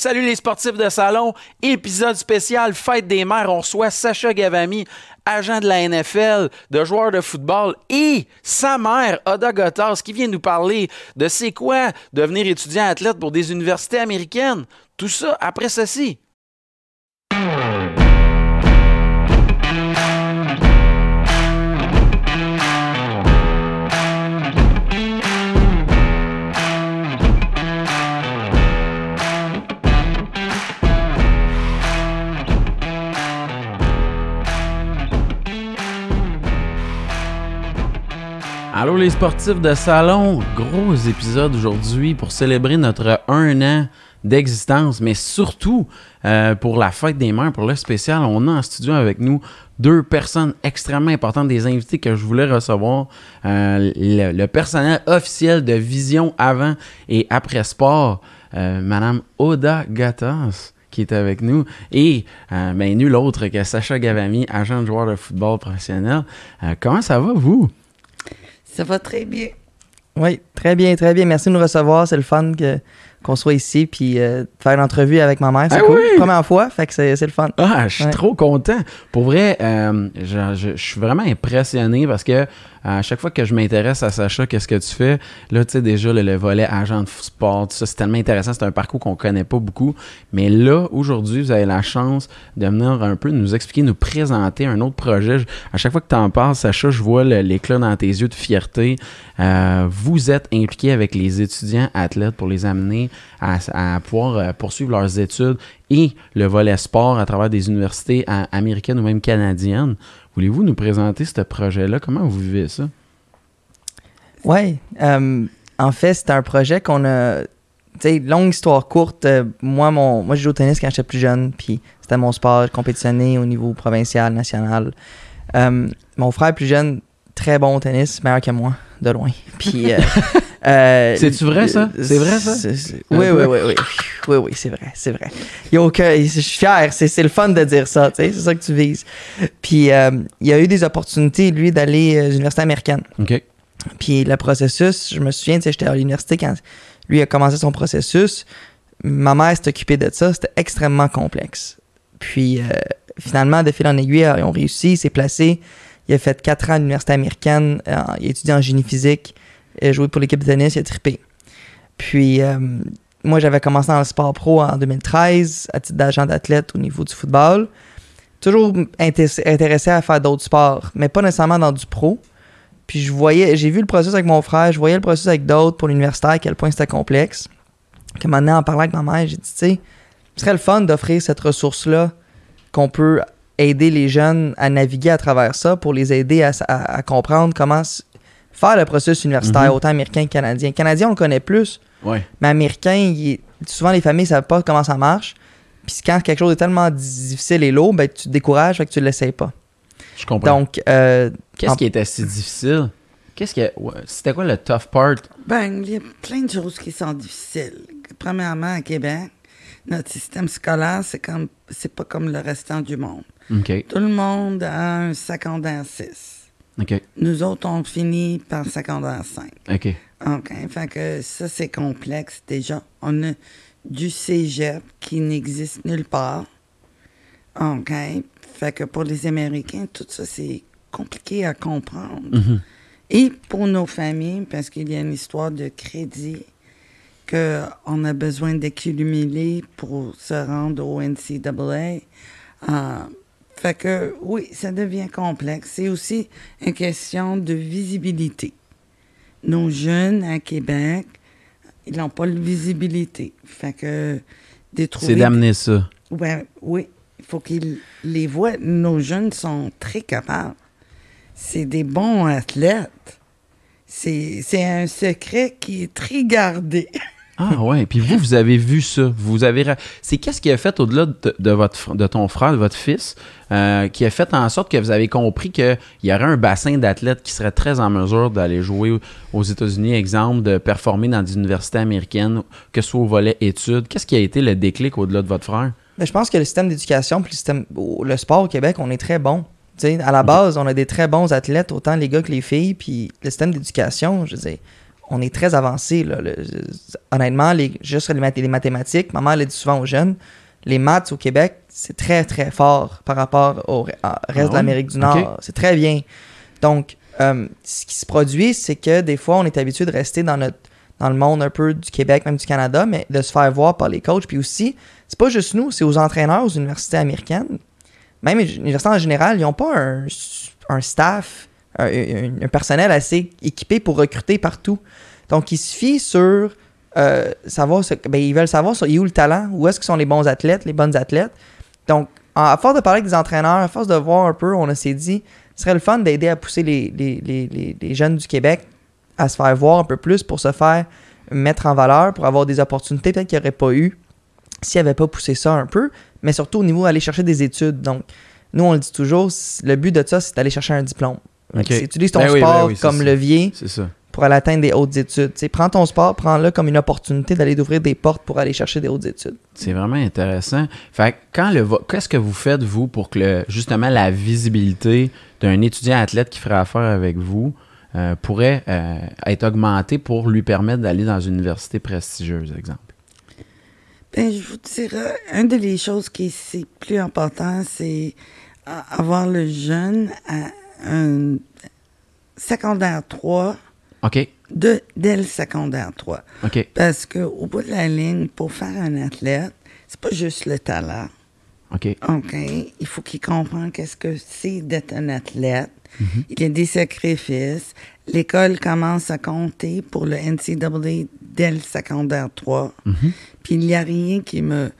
Salut les sportifs de salon, épisode spécial Fête des mères. On reçoit Sacha Gavami, agent de la NFL, de joueur de football, et sa mère, Oda Gottas, qui vient nous parler de c'est quoi devenir étudiant athlète pour des universités américaines. Tout ça après ceci. Allô les sportifs de salon, gros épisode aujourd'hui pour célébrer notre un an d'existence, mais surtout euh, pour la fête des mères, pour le spécial, on a en studio avec nous deux personnes extrêmement importantes, des invités que je voulais recevoir, euh, le, personnel officiel de Vision avant et après sport, euh, Madame Oda Gatas qui est avec nous, et ben, nul autre que Sacha Gavami, agent de joueur de football professionnel. Comment ça va, vous? Ça va très bien. Oui, très bien, très bien. Merci de nous recevoir. C'est le fun que, qu'on soit ici puis euh, faire une entrevue avec ma mère. C'est Ah cool. oui! Première fois, fait que c'est, c'est le fun. Ah, je suis Ouais. trop content. Pour vrai, euh, je, je- je suis vraiment impressionné parce que à chaque fois que je m'intéresse à Sacha, qu'est-ce que tu fais? Là, tu sais, déjà, le, le volet agent de sport, tout ça, c'est tellement intéressant. C'est un parcours qu'on connaît pas beaucoup. Mais là, aujourd'hui, vous avez la chance de venir un peu nous expliquer, nous présenter un autre projet. Je- à chaque fois que tu en parles, Sacha, je vois l'éclat dans tes yeux de fierté. Euh, vous êtes impliqué avec les étudiants athlètes pour les amener à, pouvoir euh, poursuivre leurs études et le volet sport à travers des universités américaines ou même canadiennes. Voulez-vous nous présenter ce projet-là? Comment vous vivez ça? Oui. euh, en fait, c'était un projet qu'on a. Tu sais, longue histoire courte. euh, moi, mon, moi, j'ai joué au tennis quand j'étais plus jeune. Puis c'était mon sport. Je compétitionnais au niveau provincial, national. Euh, mon frère plus jeune, très bon au tennis, meilleur que moi, de loin. Puis. euh, euh, C'est-tu vrai, ça? C'est vrai, ça? Oui, oui, oui, oui. Oui, oui, c'est vrai, c'est vrai. Il y a aucun- Je suis fier, c'est le fun de dire ça, tu sais, c'est ça que tu vises. Puis, euh, il y a eu des opportunités, lui, d'aller euh, à l'université américaine. OK. Puis le processus, je me souviens, tu sais, j'étais à l'université quand lui a commencé son processus. Ma mère s'est occupée de ça. C'était extrêmement complexe. Puis euh, finalement, de fil en aiguille, ils ont réussi. Il s'est placé. Il a fait quatre ans à l'université américaine. euh, il a étudié en génie physique. Il a joué pour l'équipe de tennis. Il a trippé. Puis euh, moi, j'avais commencé dans le sport pro en 2013 à titre d'agent d'athlète au niveau du football. Toujours inté- intéressé à faire d'autres sports, mais pas nécessairement dans du pro. Puis je voyais, j'ai vu le processus avec mon frère, je voyais le processus avec d'autres pour l'universitaire, à quel point c'était complexe. Que maintenant, en parlant avec ma mère, j'ai dit, tu sais, ce serait le fun d'offrir cette ressource-là qu'on peut aider les jeunes à naviguer à travers ça pour les aider à, s- à- à comprendre comment faire le processus universitaire, Mhm. autant américain que canadien. Canadien, on le connaît plus, Ouais. mais américain, il est- souvent les familles ne savent pas comment ça marche. Puis quand quelque chose est tellement difficile et lourd, ben, tu te décourages, fait que tu ne l'essayes pas. Je comprends. Donc, euh, Qu'est-ce en- qui était si difficile? Qu'est-ce que. C'était quoi le tough part? Ben, il y a plein de choses qui sont difficiles. Premièrement, à Québec, notre système scolaire, c'est comme c'est pas comme le restant du monde. Tout le monde a un secondaire 6. OK. Nous autres, on finit par secondaire 5. OK. OK. Fait que ça, c'est complexe déjà. On a du cégep qui n'existe nulle part. OK. Fait que pour les Américains, tout ça, c'est compliqué à comprendre. Mhm. Et pour nos familles, parce qu'il y a une histoire de crédit qu'on a besoin d'accumuler pour se rendre au NCAA. Euh, fait que oui, ça devient complexe. C'est aussi une question de visibilité. Nos jeunes à Québec, ils n'ont pas de visibilité. Fait que. C'est d'amener ça. Ouais, oui, il faut qu'ils les voient. Nos jeunes sont très capables. C'est des bons athlètes. C'est un secret qui est très gardé. Ah ouais, puis vous, vous avez vu ça. Vous avez. C'est qu'est-ce qui a fait au-delà de, de votre, de ton frère, de votre fils, euh, qui a fait en sorte que vous avez compris qu'il y aurait un bassin d'athlètes qui serait très en mesure d'aller jouer aux États-Unis, exemple, de performer dans des universités américaines, que ce soit au volet études. Qu'est-ce qui a été le déclic au-delà de votre frère? Mais je pense que le système d'éducation puis le, système, le sport au Québec, on est très bon. À la base, on a des très bons athlètes, autant les gars que les filles. Puis le système d'éducation, je veux dire, on est très avancé. Là. Le- honnêtement, les, juste les, math- les mathématiques, maman le dit souvent aux jeunes, les maths au Québec, c'est très, très fort par rapport au reste de ouais? l'Amérique du Nord. C'est très bien. Donc, euh, ce qui se produit, c'est que des fois, on est habitué de rester dans notre dans le monde un peu du Québec, même du Canada, mais de se faire voir par les coachs. Puis aussi, c'est pas juste nous, c'est aux entraîneurs aux universités américaines. Même les universités en général, ils n'ont pas un, un staff, un, personnel assez équipé pour recruter partout. Donc, ils se fient sur euh, savoir, ce- ben, ils veulent savoir sur, il est où le talent, où est-ce que sont les bons athlètes, les bonnes athlètes. Donc, à force de parler avec des entraîneurs, à force de voir un peu, on s'est dit, ce serait le fun d'aider à pousser les, les, les, les, jeunes du Québec à se faire voir un peu plus pour se faire mettre en valeur, pour avoir des opportunités peut-être qu'il n'y aurait pas eu s'il n'avait pas poussé ça un peu, mais surtout au niveau d'aller chercher des études. Donc, nous, on le dit toujours, le but de ça, c'est d'aller chercher un diplôme. Ok. C'est utiliser ton Ben oui, sport ben oui, c'est comme ça. levier pour aller atteindre des hautes études. Tu sais, prends ton sport, prends-le comme une opportunité d'aller d'ouvrir des portes pour aller chercher des hautes études. C'est vraiment intéressant. Fait que quand le qu'est-ce que vous faites vous pour que le- justement la visibilité d'un étudiant athlète qui ferait affaire avec vous euh, pourrait euh, être augmentée pour lui permettre d'aller dans une université prestigieuse, exemple? Ben, je vous dirais, une des choses qui est plus important, c'est avoir le jeune à un secondaire 3, OK. de, dès le secondaire 3. OK. Parce qu'au bout de la ligne, pour faire un athlète, c'est pas juste le talent. OK. OK? Il faut qu'il comprenne qu'est-ce que c'est d'être un athlète. Il y a des sacrifices. L'école commence à compter pour le NCAA dès le secondaire 3. Puis il n'y a rien qui me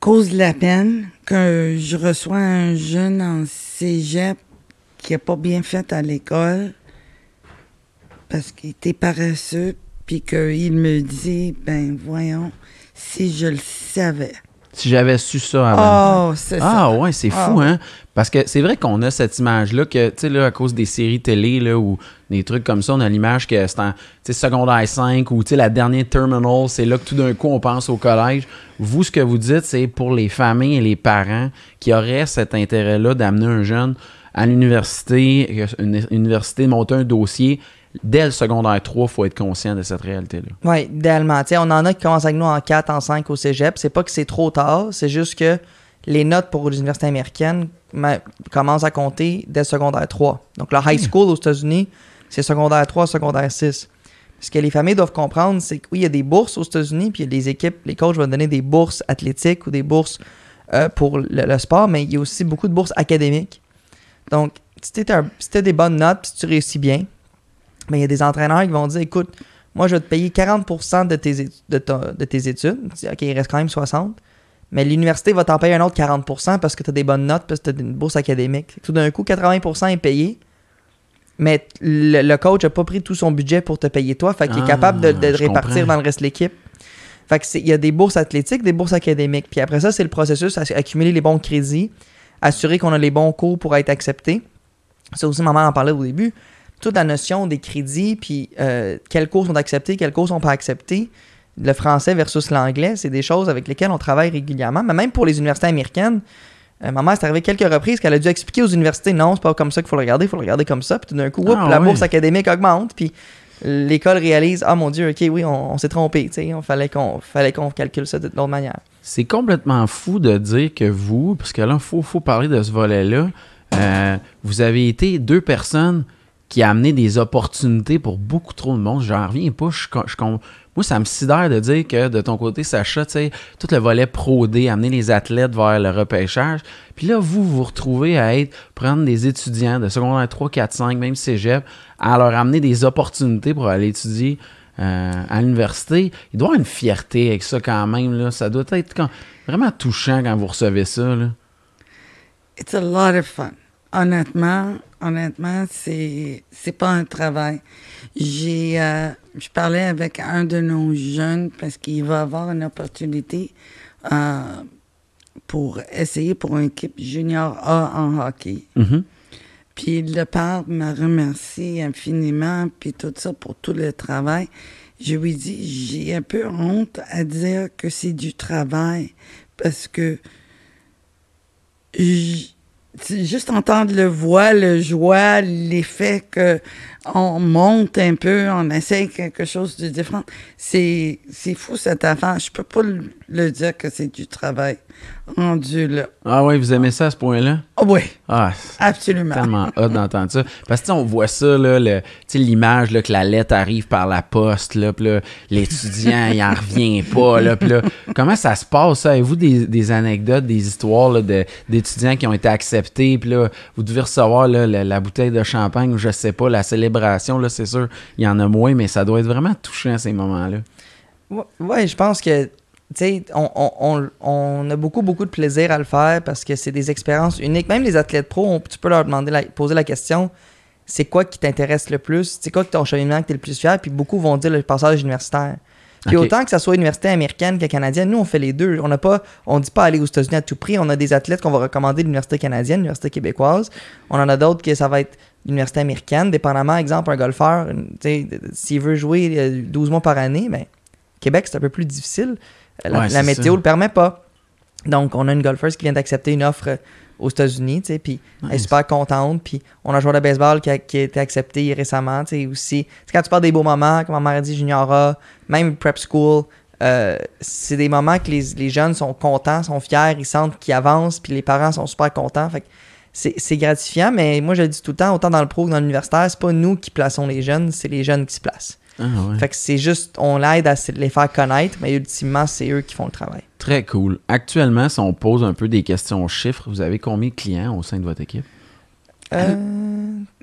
cause la peine que je reçois un jeune en cégep qui n'a pas bien fait à l'école parce qu'il était paresseux, puis qu'il me dit, ben voyons, si je le savais. Si j'avais su ça avant. Oh, c'est Ah ça. ouais, c'est fou, ouais. hein? Parce que c'est vrai qu'on a cette image-là que, tu sais, là, à cause des séries télé, là, ou des trucs comme ça, on a l'image que c'est en, tu sais, secondaire 5 ou, tu sais, la dernière terminal, c'est là que tout d'un coup, on pense au collège. Vous, ce que vous dites, c'est pour les familles et les parents qui auraient cet intérêt-là d'amener un jeune à l'université, une, université, monter un dossier. Dès le secondaire 3, il faut être conscient de cette réalité-là. Oui, idéalement. Tu sais, on en a qui commencent avec nous en 4, en 5 au cégep. C'est pas que c'est trop tard, c'est juste que les notes pour américaines ma- commencent à compter dès le secondaire 3. Donc, le high school aux États-Unis, c'est secondaire 3, secondaire 6. Ce que les familles doivent comprendre, c'est que oui, y a des bourses aux États-Unis, puis il y a des équipes, les coachs vont donner des bourses athlétiques ou des bourses euh, pour le sport, mais il y a aussi beaucoup de bourses académiques. Donc, si tu as des bonnes notes, si tu réussis bien, mais il y a des entraîneurs qui vont dire écoute, moi, je vais te payer 40% de tes, de, ta- de tes études. Tu dis, OK, il reste quand même 60. Mais l'université va t'en payer un autre 40% parce que tu as des bonnes notes, parce que tu as une bourse académique. Tout d'un coup, 80% est payé. Mais le, le coach n'a pas pris tout son budget pour te payer toi. Fait qu'il Ah, est capable de, de je répartir comprends. dans le reste de l'équipe. Fait que c'est- il y a des bourses athlétiques, des bourses académiques. Puis après ça, c'est le processus, à- accumuler les bons crédits, assurer qu'on a les bons cours pour être accepté. C'est aussi, maman en parlait au début, toute la notion des crédits, puis euh, quels cours sont acceptés, quels cours sont pas acceptés. Le français versus l'anglais, c'est des choses avec lesquelles on travaille régulièrement. Mais même pour les universités américaines, euh, maman, c'est arrivé quelques reprises qu'elle a dû expliquer aux universités non, c'est pas comme ça qu'il faut le regarder, il faut le regarder comme ça. Puis tout d'un coup, Ah la bourse académique augmente, puis l'école réalise ah mon Dieu, ok, oui, on, on s'est trompé, tu sais, on fallait qu'on fallait qu'on calcule ça de l'autre manière. C'est complètement fou de dire que vous, parce que là, il faut, faut parler de ce volet-là, euh, vous avez été deux personnes qui a amené des opportunités pour beaucoup trop de monde. J'en reviens pas. Je, moi, ça me sidère de dire que de ton côté, Sacha, tu sais, tout le volet pro D, amener les athlètes vers le repêchage. Puis là, vous vous retrouvez à être, prendre des étudiants de secondaire 3, 4, 5, même cégep, à leur amener des opportunités pour aller étudier euh, à l'université. Il doit y avoir une fierté avec ça quand même. Là. Ça doit être quand- vraiment touchant quand vous recevez ça. Là. It's a lot of fun. Honnêtement, honnêtement, c'est c'est pas un travail. J'ai euh, je parlais avec un de nos jeunes parce qu'il va avoir une opportunité euh, pour essayer pour une équipe junior A en hockey. Mhm. Puis le père m'a remercié infiniment, puis tout ça pour tout le travail. Je lui dis, j'ai un peu honte à dire que c'est du travail, parce que juste entendre le voix, le joie, l'effet que on monte un peu, on essaye quelque chose de différent. C'est, c'est fou cette affaire. Je peux pas le, le dire que c'est du travail rendu là. Ah ouais, vous aimez ça à ce point-là? Oh oui, Ah, absolument. tellement hot d'entendre ça. Parce que on voit ça, là, le, l'image là, que la lettre arrive par la poste, là, puis là, l'étudiant, il en revient pas, là, puis là, comment ça se passe, ça? Avez-vous des, des anecdotes, des histoires là, de, d'étudiants qui ont été acceptés, puis là, vous devez recevoir là, la, la bouteille de champagne, ou je sais pas, la célébration, là, c'est sûr, il y en a moins, mais ça doit être vraiment touchant, ces moments-là. Ouais, je pense que, tu sais, on, on, a beaucoup, beaucoup de plaisir à le faire parce que c'est des expériences uniques. Même les athlètes pro, on- tu peux leur demander, la- poser la question c'est quoi qui t'intéresse le plus? C'est quoi que ton cheminement que tu es le plus fier? Puis beaucoup vont dire le passage universitaire. Puis autant que ça soit université américaine que canadienne, nous on fait les deux. On n'a pas, on dit pas aller aux États-Unis à tout prix. On a des athlètes qu'on va recommander de l'université canadienne, l'université québécoise. On en a d'autres que ça va être l'université américaine, dépendamment, exemple, un golfeur, s'il veut jouer euh, 12 mois par année, ben, Québec, c'est un peu plus difficile. La, Ouais, la météo ça. le permet pas. Donc, on a une golfeuse qui vient d'accepter une offre euh, aux États-Unis, puis elle est super contente. Puis on a un joueur de baseball qui a, qui a été accepté récemment, tu aussi. Tu sais, quand tu parles des beaux moments, comme ma mère dit, Juniora, même prep school, euh, c'est des moments que les, les jeunes sont contents, sont fiers, ils sentent qu'ils avancent, puis les parents sont super contents. Fait que c'est gratifiant, mais moi je le dis tout le temps, autant dans le pro que dans l'universitaire, c'est pas nous qui plaçons les jeunes, c'est les jeunes qui se placent. Ah ouais. Fait que c'est juste, on l'aide à se- les faire connaître, mais ultimement, c'est eux qui font le travail. Très cool. Actuellement, si on pose un peu des questions chiffres, vous avez combien de clients au sein de votre équipe? Euh,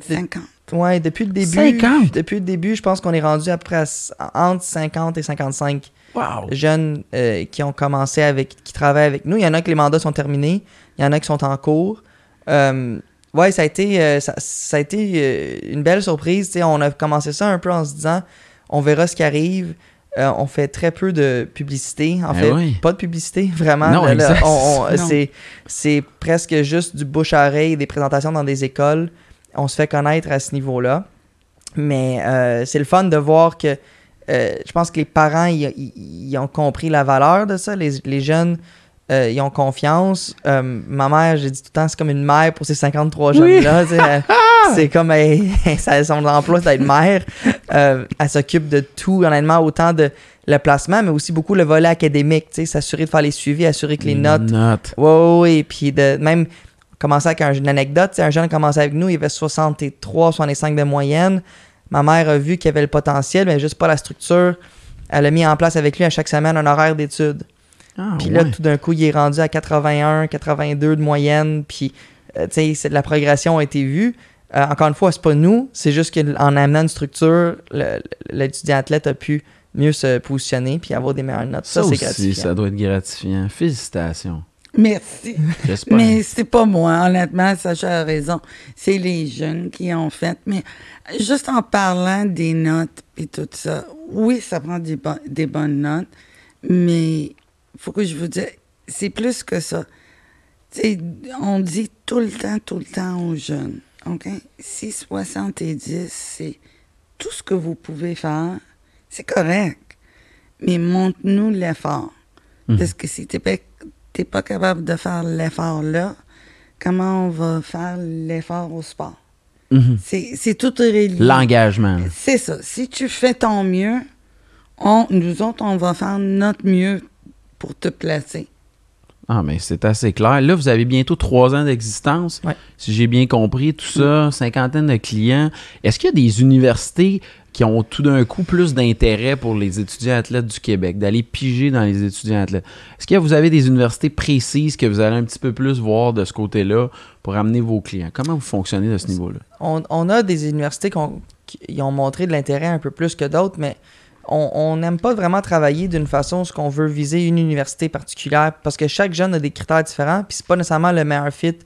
50. ouais, depuis le début. 50? Depuis le début, je pense qu'on est rendu à peu près à entre 50 et 55 Wow! jeunes euh, qui ont commencé avec, qui travaillent avec nous. Il y en a que les mandats sont terminés, il y en a qui sont en cours. Euh, ouais, ça a été, euh, ça, ça a été euh, une belle surprise. tu sais. On a commencé ça un peu en se disant, on verra ce qui arrive. Euh, on fait très peu de publicité. En Eh fait, oui. pas de publicité, vraiment. Non, Là, là, exact. on- on- Non. c'est, c'est presque juste du bouche à oreille, des présentations dans des écoles. On se fait connaître à ce niveau-là. Mais euh, c'est le fun de voir que euh, je pense que les parents, ils ont compris la valeur de ça. Les, les jeunes, euh, ils ont confiance. Euh, ma mère, j'ai dit tout le temps, c'est comme une mère pour ces 53 jeunes-là. elle- c'est comme elle- ça- son emploi, c'est d'être mère. Euh, elle s'occupe de tout, honnêtement, autant de le placement, mais aussi beaucoup le volet académique. tu sais, S'assurer de faire les suivis, assurer que les notes Notes. Ouais, ouais, ouais. Et puis de même commencer avec un- une anecdote. Un jeune commençait avec nous, il avait 63, 65 de moyenne. Ma mère a vu qu'il avait le potentiel, mais juste pas la structure. Elle a mis en place avec lui à chaque semaine un horaire d'études. Ah, Puis là, ouais. tout d'un coup, il est rendu à 81, 82 de moyenne. Puis, euh, tu sais, la progression a été vue. Euh, encore une fois, c'est pas nous. C'est juste qu'en amenant une structure, l'étudiant athlète a pu mieux se positionner puis avoir des meilleures notes. Ça, Ça, c'est aussi, gratifiant. ça doit être gratifiant. Félicitations. Merci. J'espère. Mais c'est pas moi, honnêtement, Sacha a raison. C'est les jeunes qui ont fait. Mais juste en parlant des notes et tout ça, oui, ça prend des, bo- des bonnes notes, mais faut que je vous dise, c'est plus que ça. On dit tout le temps, tout le temps aux jeunes, OK? 6,70, c'est tout ce que vous pouvez faire. C'est correct. Mais montre-nous l'effort. Mhm. Parce que si tu n'es pas capable de faire l'effort là, comment on va faire l'effort au sport? Mhm. C'est tout relié. L'engagement. C'est ça. Si tu fais ton mieux, on, nous autres, on va faire notre mieux pour te placer. Ah, mais c'est assez clair. Là, vous avez bientôt trois ans d'existence. Ouais. Si j'ai bien compris, tout ça, cinquantaine de clients. Est-ce qu'il y a des universités qui ont tout d'un coup plus d'intérêt pour les étudiants athlètes du Québec, d'aller piger dans les étudiants athlètes? Est-ce que vous avez des universités précises que vous allez un petit peu plus voir de ce côté-là pour amener vos clients? Comment vous fonctionnez de ce niveau-là? on, on a des universités qui ont, qui ont montré de l'intérêt un peu plus que d'autres, mais on n'aime pas vraiment travailler d'une façon ce qu'on veut viser une université particulière parce que chaque jeune a des critères différents, puis c'est pas nécessairement le meilleur fit.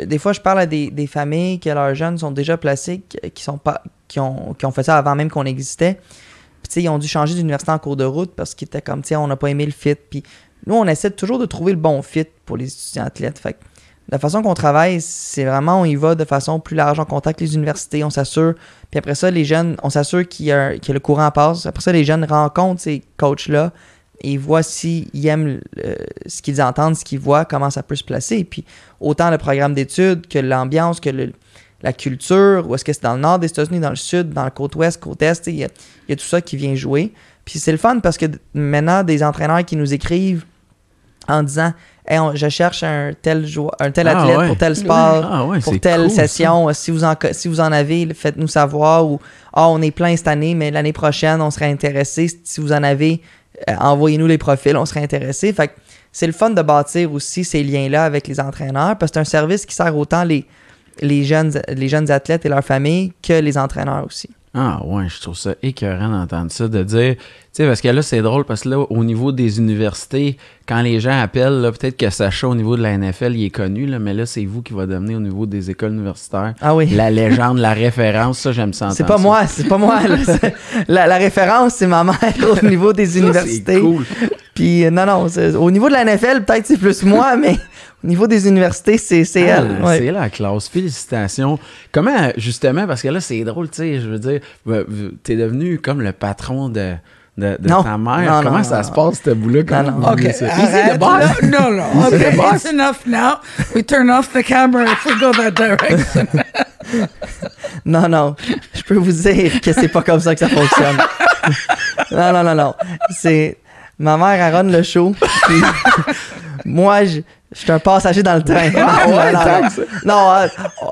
Euh, Des fois, je parle à des, familles que leurs jeunes sont déjà placés, qui, qui sont pas, qui, ont, fait ça avant même qu'on existait. Puis, ils ont dû changer d'université en cours de route parce qu'ils étaient comme, sais, on n'a pas aimé le fit. Puis, nous, on essaie toujours de trouver le bon fit pour les étudiants athlètes. Fait la façon qu'on travaille, c'est vraiment, on y va de façon plus large, on contacte les universités, on s'assure. Puis après ça, les jeunes, on s'assure qu'il y, a, que le courant passe. Après ça, les jeunes rencontrent ces coachs-là, et voient s'ils aiment euh, ce qu'ils entendent, ce qu'ils voient, comment ça peut se placer. Puis autant le programme d'études que l'ambiance, que la culture, ou est-ce que c'est dans le nord des États-Unis, dans le sud, dans le côte ouest, côte est, il y, a- tout ça qui vient jouer. Puis c'est le fun parce que maintenant, des entraîneurs qui nous écrivent en disant Hey, on- je cherche un tel joueur, un tel Ah athlète ouais. pour tel sport, Ah ouais, pour telle cool, session. euh, Si vous, en, si vous en avez, faites-nous savoir. Ou Ah, on est plein cette année, mais l'année prochaine, on serait intéressé. Si vous en avez, euh, envoyez-nous les profils, on serait intéressé. Fait c'est le fun de bâtir aussi ces liens-là avec les entraîneurs parce que c'est un service qui sert autant les, les, jeunes, les jeunes athlètes et leurs familles que les entraîneurs aussi. Ah ouais, je trouve ça écœurant d'entendre ça, de dire, tu sais, parce que là, c'est drôle, parce que là, au niveau des universités, quand les gens appellent, là, peut-être que Sacha, au niveau de la NFL, il est connu, là, mais là, c'est vous qui va devenir au niveau des écoles universitaires. Ah oui. La légende, la référence, ça, j'aime ça C'est pas ça. moi, c'est pas moi. là. C'est- La, la référence, c'est ma mère au niveau des Ça, universités. C'est cool. Puis euh, non, non, c'est- au niveau de la NFL, peut-être c'est plus moi, mais au niveau des universités, c'est c'est Ah, elle. ouais. C'est la classe. Félicitations. Comment, justement, parce que là, c'est drôle, tu sais, je veux dire, t'es devenu comme le patron de, de, de Non. ta mère. Non, Comment non, ça non, se non. passe, ce bout-là? Comment non. vous OK, arrête. boss. No, no, no. He's the OK, boss. it's enough now. We turn off the camera if we go that direction. Non, non. Je peux vous dire que c'est pas comme ça que ça fonctionne. non, non, non, non. C'est. Ma mère, elle run le show. puis moi, je. Je suis un passager dans le train. Ah ouais, non, euh,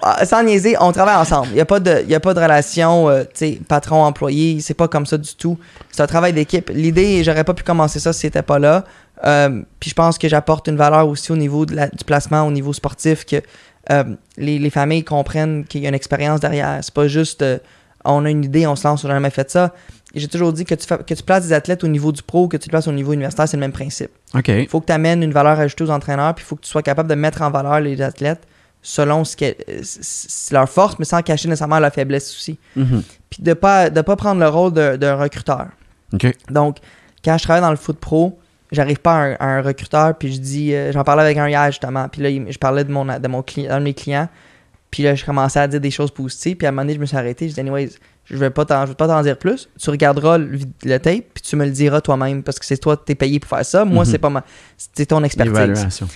euh, sans niaiser, on travaille ensemble. Il n'y a, pas de- y a pas de relation euh, tu sais, patron-employé. C'est pas comme ça du tout. C'est un travail d'équipe. L'idée, j'aurais pas pu commencer ça si c'était pas là. Euh, puis je pense que j'apporte une valeur aussi au niveau de la- du placement, au niveau sportif, que euh, les, les familles comprennent qu'il y a une expérience derrière. C'est pas juste on a une idée, on se lance, on n'a jamais fait ça. Et J'ai toujours dit que tu, que tu places des athlètes au niveau du pro, que tu les places au niveau universitaire, c'est le même principe. Il faut que tu amènes une valeur ajoutée aux entraîneurs, puis il faut que tu sois capable de mettre en valeur les athlètes selon ce que, euh, leur force, mais sans cacher nécessairement leur faiblesse aussi. Mhm. Puis de pas, de pas prendre le rôle de- d'un recruteur. Donc, quand je travaille dans le foot pro, j'arrive pas à un, à un recruteur, puis je dis, euh, j'en parlais avec un hier justement, puis là, il- je parlais de mon, de mon client, d'un de mes clients, puis là, je commençais à dire des choses positives, puis à un moment donné, je me suis arrêté, je dis, anyways, je vais pas t'en, je vais pas t'en dire plus, tu regarderas le, tape, puis tu me le diras toi-même, parce que c'est toi, t'es payé pour faire ça, moi, Mhm. c'est pas ma, c'est ton expertise. L'évaluation.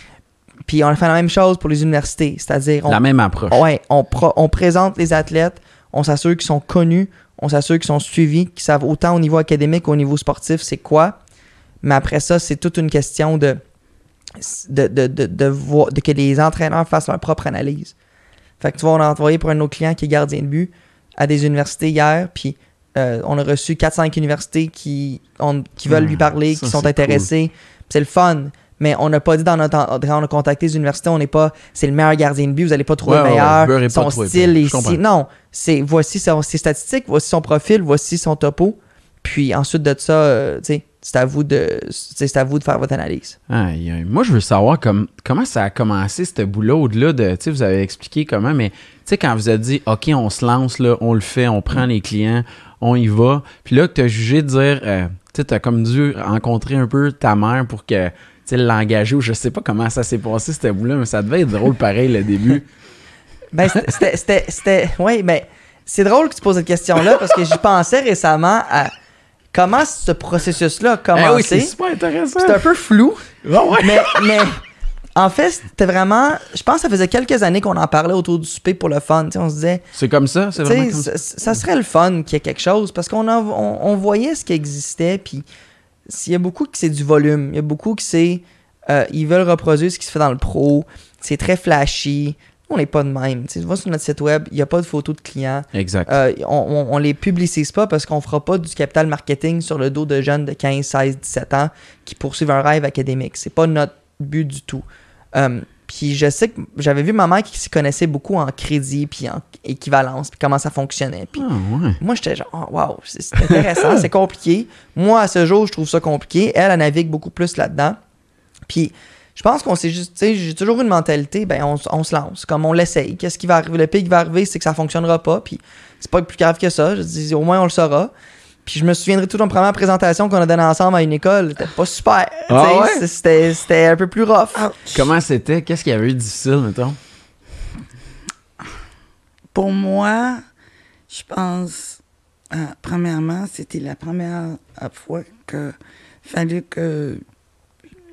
Puis on a fait la même chose pour les universités, c'est-à-dire, on, La même approche. Ouais, on, pro- on présente les athlètes, on s'assure qu'ils sont connus, on s'assure qu'ils sont suivis, qu'ils savent autant au niveau académique qu'au niveau sportif c'est quoi. Mais après ça, c'est toute une question de, de, de, de, de voir- de que les entraîneurs fassent leur propre analyse. Fait que tu vois, on a envoyé pour un de nos clients qui est gardien de but à des universités hier, puis euh, on a reçu 4-5 universités qui, ont- qui veulent Ah, lui parler, ça, qui sont c'est intéressés. Puis C'est le fun. Mais on n'a pas dit dans notre. Quand on a contacté les universités, on n'est pas. C'est le meilleur gardien de but, vous n'allez pas trouver Ouais, le meilleur. ouais, son style est ici. Non, c'est voici son- ses statistiques, voici son profil, voici son topo. Puis ensuite de ça, euh, tu sais, c'est à vous de c'est à vous de faire votre analyse. Aïe. Moi, je veux savoir comme, comment ça a commencé, ce bout-là, au-delà de, tu sais, vous avez expliqué comment, mais, tu sais, quand vous avez dit, OK, on se lance, là, on le fait, on prend les clients, on y va, puis là, que tu as jugé de dire, euh, tu sais, tu as comme dû rencontrer un peu ta mère pour que, tu sais, l'engager, ou je sais pas comment ça s'est passé, ce bout-là, mais ça devait être drôle pareil, le début. Ben, c'était- c'était. Oui, mais c'est drôle que tu poses cette question-là parce que j'y pensais récemment à comment ce processus-là a Eh commencé? oui, c'est super intéressant. c'est un peu flou. Ouais. mais, mais en fait, c'était vraiment. Je pense que ça faisait quelques années qu'on en parlait autour du souper pour le fun. On se disait, C'est comme ça, c'est vraiment comme ça. serait le fun qu'il y ait quelque chose parce qu'on on, on voyait ce qui existait. Puis il y a beaucoup qui c'est du volume. Il y a beaucoup qui c'est. euh, ils veulent reproduire ce qui se fait dans le pro. C'est très flashy. On n'est pas de même. Tu vas sur notre site web, il n'y a pas de photos de clients. Exact. Euh, on, on les publicise pas parce qu'on fera pas du capital marketing sur le dos de jeunes de 15, 16, 17 ans qui poursuivent un rêve académique. C'est pas notre but du tout. Euh, puis je sais que j'avais vu ma mère qui s'y connaissait beaucoup en crédit puis en équivalence puis comment ça fonctionnait. Puis Ah ouais. moi j'étais genre oh, wow, c'est c'est intéressant, c'est compliqué. Moi à ce jour, je trouve ça compliqué. Elle, elle navigue beaucoup plus là-dedans. Puis je pense qu'on s'est juste, tu sais, j'ai toujours eu une mentalité, ben on, se lance, comme on l'essaye. Qu'est-ce qui va arriver? Le pire qui va arriver, c'est que ça fonctionnera pas, puis c'est pas plus grave que ça. Je dis, au moins on le saura. Puis je me souviendrai toute la première présentation qu'on a donnée ensemble à une école, c'était pas super. Ah ouais? C'était c'était un peu plus rough. Comment c'était? Qu'est-ce qu'il y avait eu de difficile, mettons? Pour moi, je pense, euh, premièrement, c'était la première fois que fallu que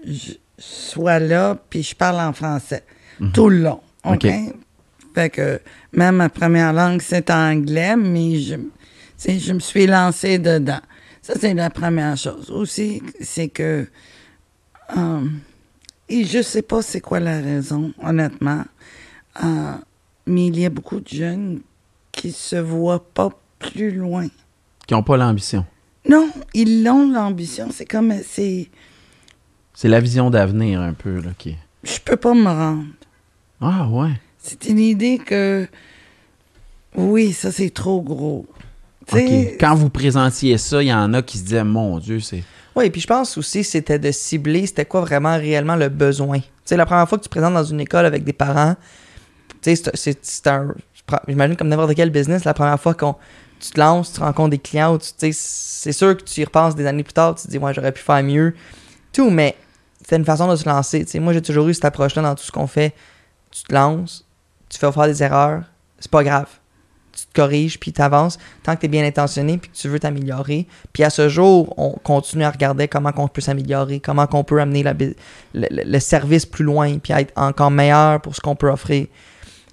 je sois là, puis je parle en français tout le long. OK? OK. Fait que même ma première langue, c'est anglais, mais je, je me suis lancée dedans. Ça, c'est la première chose. Aussi, c'est que. euh, et je sais pas c'est quoi la raison, honnêtement. euh, mais il y a beaucoup de jeunes qui se voient pas plus loin. Qui n'ont pas l'ambition. Non, ils ont l'ambition. C'est comme. c'est C'est la vision d'avenir un peu, là, qui est- Je peux pas me rendre. Ah, ouais. C'est une idée que. Oui, ça, c'est trop gros. Quand vous présentiez ça, il y en a qui se disaient, mon Dieu, c'est. Oui, puis je pense aussi c'était de cibler c'était quoi vraiment réellement le besoin. Tu sais, la première fois que tu te présentes dans une école avec des parents, tu sais, c'est- c'est c'est un. J'imagine comme n'importe quel business, la première fois qu'on tu te lances, tu rencontres des clients, tu sais, c'est sûr que tu y repenses des années plus tard, tu te dis, ouais, j'aurais pu faire mieux. Tout, mais c'est une façon de se lancer. Moi, j'ai toujours eu cette approche-là dans tout ce qu'on fait. Tu te lances, tu fais faire des erreurs, c'est pas grave. Tu te corriges, puis tu avances tant que tu es bien intentionné, puis que tu veux t'améliorer. Puis à ce jour, on continue à regarder comment on peut s'améliorer, comment on peut amener le, le- service plus loin, puis être encore meilleur pour ce qu'on peut offrir.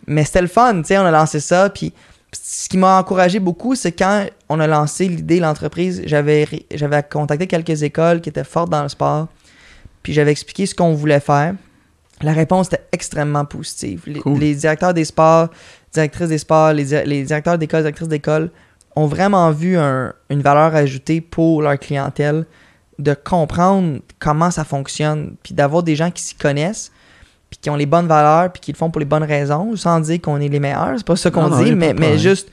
Mais c'était le fun, tu sais, on a lancé ça, puis ce qui m'a encouragé beaucoup, c'est quand on a lancé l'idée, l'entreprise, j'avais j'avais contacté quelques écoles qui étaient fortes dans le sport, puis j'avais expliqué ce qu'on voulait faire. La réponse était extrêmement positive. Les, Cool. les directeurs des sports, directrices des sports, les, di- les directeurs d'école, directrices d'école ont vraiment vu un- une valeur ajoutée pour leur clientèle, de comprendre comment ça fonctionne, puis d'avoir des gens qui s'y connaissent, puis qui ont les bonnes valeurs, puis qui le font pour les bonnes raisons, sans dire qu'on est les meilleurs. C'est pas ça qu'on non, dit, mais, juste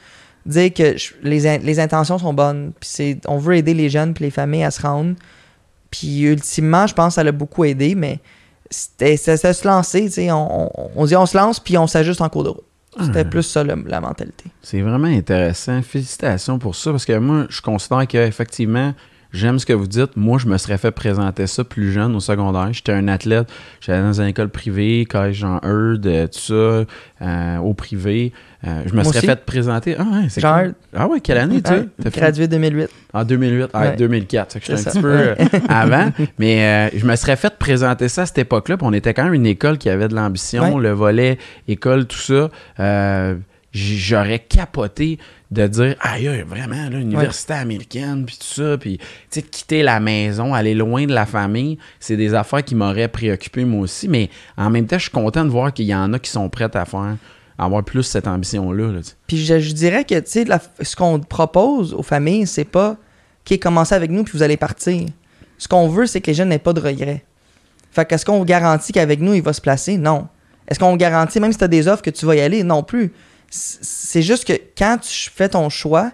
dire que je- les, in- les intentions sont bonnes, puis on veut aider les jeunes puis les familles à se rendre. Puis ultimement, je pense que ça l'a beaucoup aidé, mais c'était se lancer, tu sais, on, on, on dit on se lance puis on s'ajuste en cours de route. C'était Ah. plus ça le- la mentalité. C'est vraiment intéressant. Félicitations pour ça, parce que moi, je considère qu'effectivement, j'aime ce que vous dites. Moi, je me serais fait présenter ça plus jeune au secondaire. J'étais un athlète, j'allais dans une école privée, collège Jean Heard, euh, tout ça, euh, au privé. Euh, je me Moi serais aussi. fait présenter. Ah ouais, c'est Jean cool. Ah ouais, quelle année, tu fait- gradué 2008. En 2008, ah, Ouais. 2004. Fait que j'étais un petit peu euh, avant. Mais je me serais fait présenter ça à cette époque-là. On était quand même une école qui avait de l'ambition, Ouais. le volet école, tout ça. J'aurais capoté de dire, aïe, vraiment, là, université américaine, puis tout ça. Puis, tu sais, quitter la maison, aller loin de la famille, c'est des affaires qui m'auraient préoccupé moi aussi. Mais en même temps, je suis content de voir qu'il y en a qui sont prêts à faire, à avoir plus cette ambition-là. là. Puis je, je dirais que, tu sais, ce qu'on propose aux familles, c'est pas qui commencez avec nous puis vous allez partir. Ce qu'on veut, c'est que les jeunes n'aient pas de regrets. Fait qu'est-ce qu'on vous garantit qu'avec nous, il va se placer? Non. Est-ce qu'on vous garantit, même si tu as des offres, que tu vas y aller? Non plus. C'est juste que quand tu fais ton choix,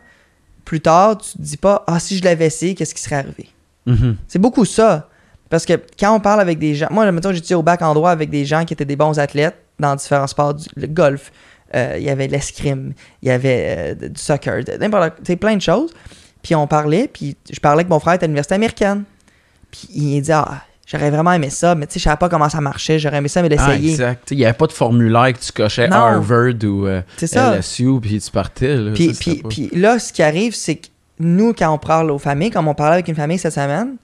plus tard, tu te dis pas, ah, si je l'avais essayé, qu'est-ce qui serait arrivé? Mhm. C'est beaucoup ça. Parce que quand on parle avec des gens, moi, mettons, j'étais au bac en droit avec des gens qui étaient des bons athlètes dans différents sports, du, le golf, euh, il y avait l'escrime, il y avait euh, du soccer, n'importe plein de choses. Puis on parlait, puis je parlais avec mon frère était à l'université américaine. Puis il dit, ah, j'aurais vraiment aimé ça, mais tu sais, je savais pas comment ça marchait, j'aurais aimé ça, mais Ah, l'essayer. exact. Tu sais, Il n'y avait pas de formulaire que tu cochais Non. Harvard ou euh. LSU, puis tu partais. Là, Puis, Ça, puis, pas- puis là, ce qui arrive, c'est que nous, quand on parle aux familles, comme on parlait avec une famille cette semaine,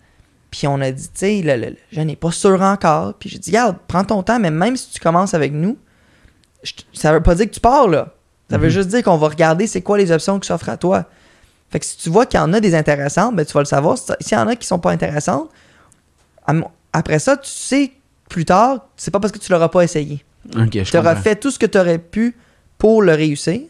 puis on a dit, tu sais, le, le- le jeune n'est pas sûr encore. Puis j'ai dit, regarde, prends ton temps, mais même si tu commences avec nous, je ça veut pas dire que tu pars, là. Ça veut Mhm. juste dire qu'on va regarder c'est quoi les options qui s'offrent à toi. Fait que si tu vois qu'il y en a des intéressantes, ben tu vas le savoir. Si- S'il y en a qui sont pas intéressantes, après ça, tu sais plus tard, c'est pas parce que tu l'auras pas essayé. Tu auras fait tout ce que tu aurais pu pour le réussir.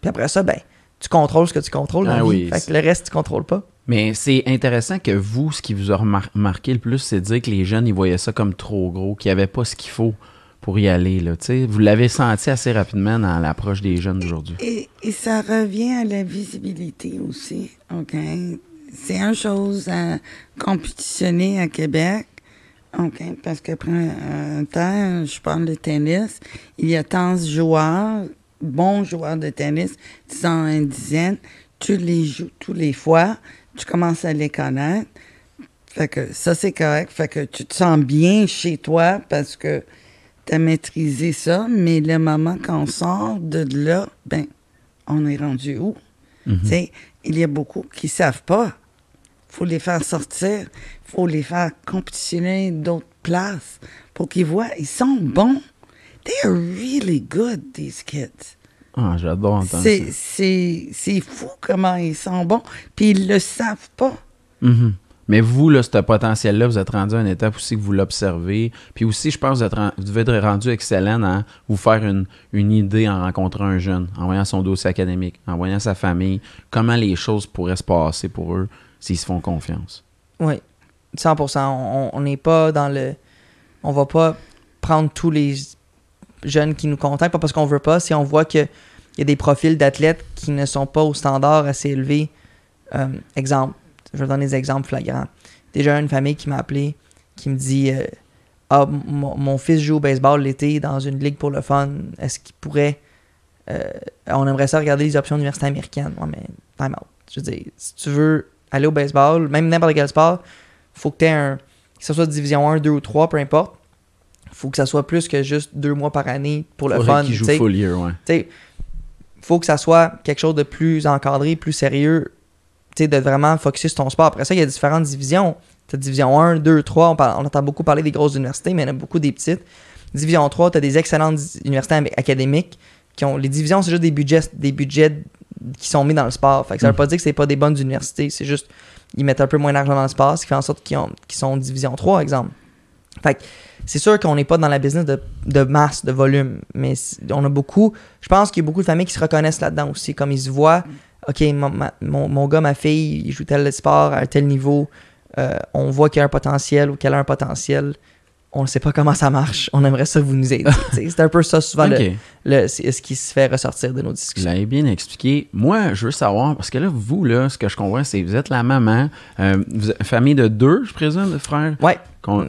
Puis après ça, ben, tu contrôles ce que tu contrôles dans Ah la vie. oui, Fait que le reste, tu contrôles pas. Mais c'est intéressant que vous, ce qui vous a remar- marqué le plus, c'est de dire que les jeunes, ils voyaient ça comme trop gros, qu'il n'y avait pas ce qu'il faut pour y aller. Là, tu sais. vous l'avez senti assez rapidement dans l'approche des jeunes d'aujourd'hui. Et, et ça revient à la visibilité aussi, OK? C'est une chose à compétitionner à Québec, OK? Parce qu'après un temps, je parle de tennis, il y a tant de joueurs, bons joueurs de tennis, disons une dizaine, tu les joues tous les fois, tu commences à les connaître. Fait que ça, c'est correct. Fait que tu te sens bien chez toi parce que tu as maîtrisé ça, mais le moment qu'on sort de là, ben, on est rendu où? Mhm. Tu sais, il y a beaucoup qui savent pas faut les faire sortir, faut les faire compétitionner d'autres places pour qu'ils voient, ils sont bons. They are really good, these kids. Ah, j'adore entendre C'est, ça. c'est, c'est fou comment ils sont bons, puis ils le savent pas. Mhm. Mais vous, là, ce potentiel-là, vous êtes rendu à une étape aussi que vous l'observez. Puis aussi, je pense que vous, êtes ren- vous devez être rendu excellent à vous faire une, une idée en rencontrant un jeune, en voyant son dossier académique, en voyant sa famille, comment les choses pourraient se passer pour eux s'ils se font confiance. Oui, 100%. On n'est pas dans le. On va pas prendre tous les jeunes qui nous contactent, pas parce qu'on veut pas. Si on voit qu'il y a des profils d'athlètes qui ne sont pas au standard assez élevé, euh, exemple, je vais donner des exemples flagrants. Déjà, une famille qui m'a appelé, qui me dit euh, Ah, mon, mon fils joue au baseball l'été dans une ligue pour le fun. Est-ce qu'il pourrait. euh, on aimerait ça regarder les options d'université américaine. Ouais, mais time out. Je veux dire, si tu veux aller au baseball, même n'importe quel sport, faut que tu aies un. Que ce soit division 1, 2 ou 3, peu importe. faut que ça soit plus que juste deux mois par année pour le Faudrait fun. full year, ouais. Faut que ça soit quelque chose de plus encadré, plus sérieux, de vraiment focuser sur ton sport. Après ça, il y a différentes divisions. Tu as division 1, 2, 3, on, parle- on entend beaucoup parler des grosses universités, mais il y en a beaucoup des petites. Division 3, tu as des excellentes universités académiques qui ont. Les divisions, c'est juste des budgets, des budgets qui sont mis dans le sport. Fait que ça veut Mm. pas dire que c'est pas des bonnes universités, c'est juste ils mettent un peu moins d'argent dans le sport, ce qui fait en sorte qu'ils ont- qu'ils sont division 3, exemple. Fait que c'est sûr qu'on n'est pas dans la business de, de masse, de volume, mais on a beaucoup. Je pense qu'il y a beaucoup de familles qui se reconnaissent là-dedans aussi, comme ils se voient. Ok, mon, ma- mon, mon gars, ma fille, il joue tel sport à tel niveau. euh, on voit qu'il y a un potentiel ou qu'elle a un potentiel. On ne sait pas comment ça marche. On aimerait ça que vous nous aider. C'est un peu ça souvent le- OK. le, c'est ce qui se fait ressortir de nos Vous discussions. l'avez bien expliqué. Moi, je veux savoir, parce que là, vous, là, ce que je comprends, c'est que vous êtes la maman, euh, vous êtes famille de deux, je présume, de frères? Ouais,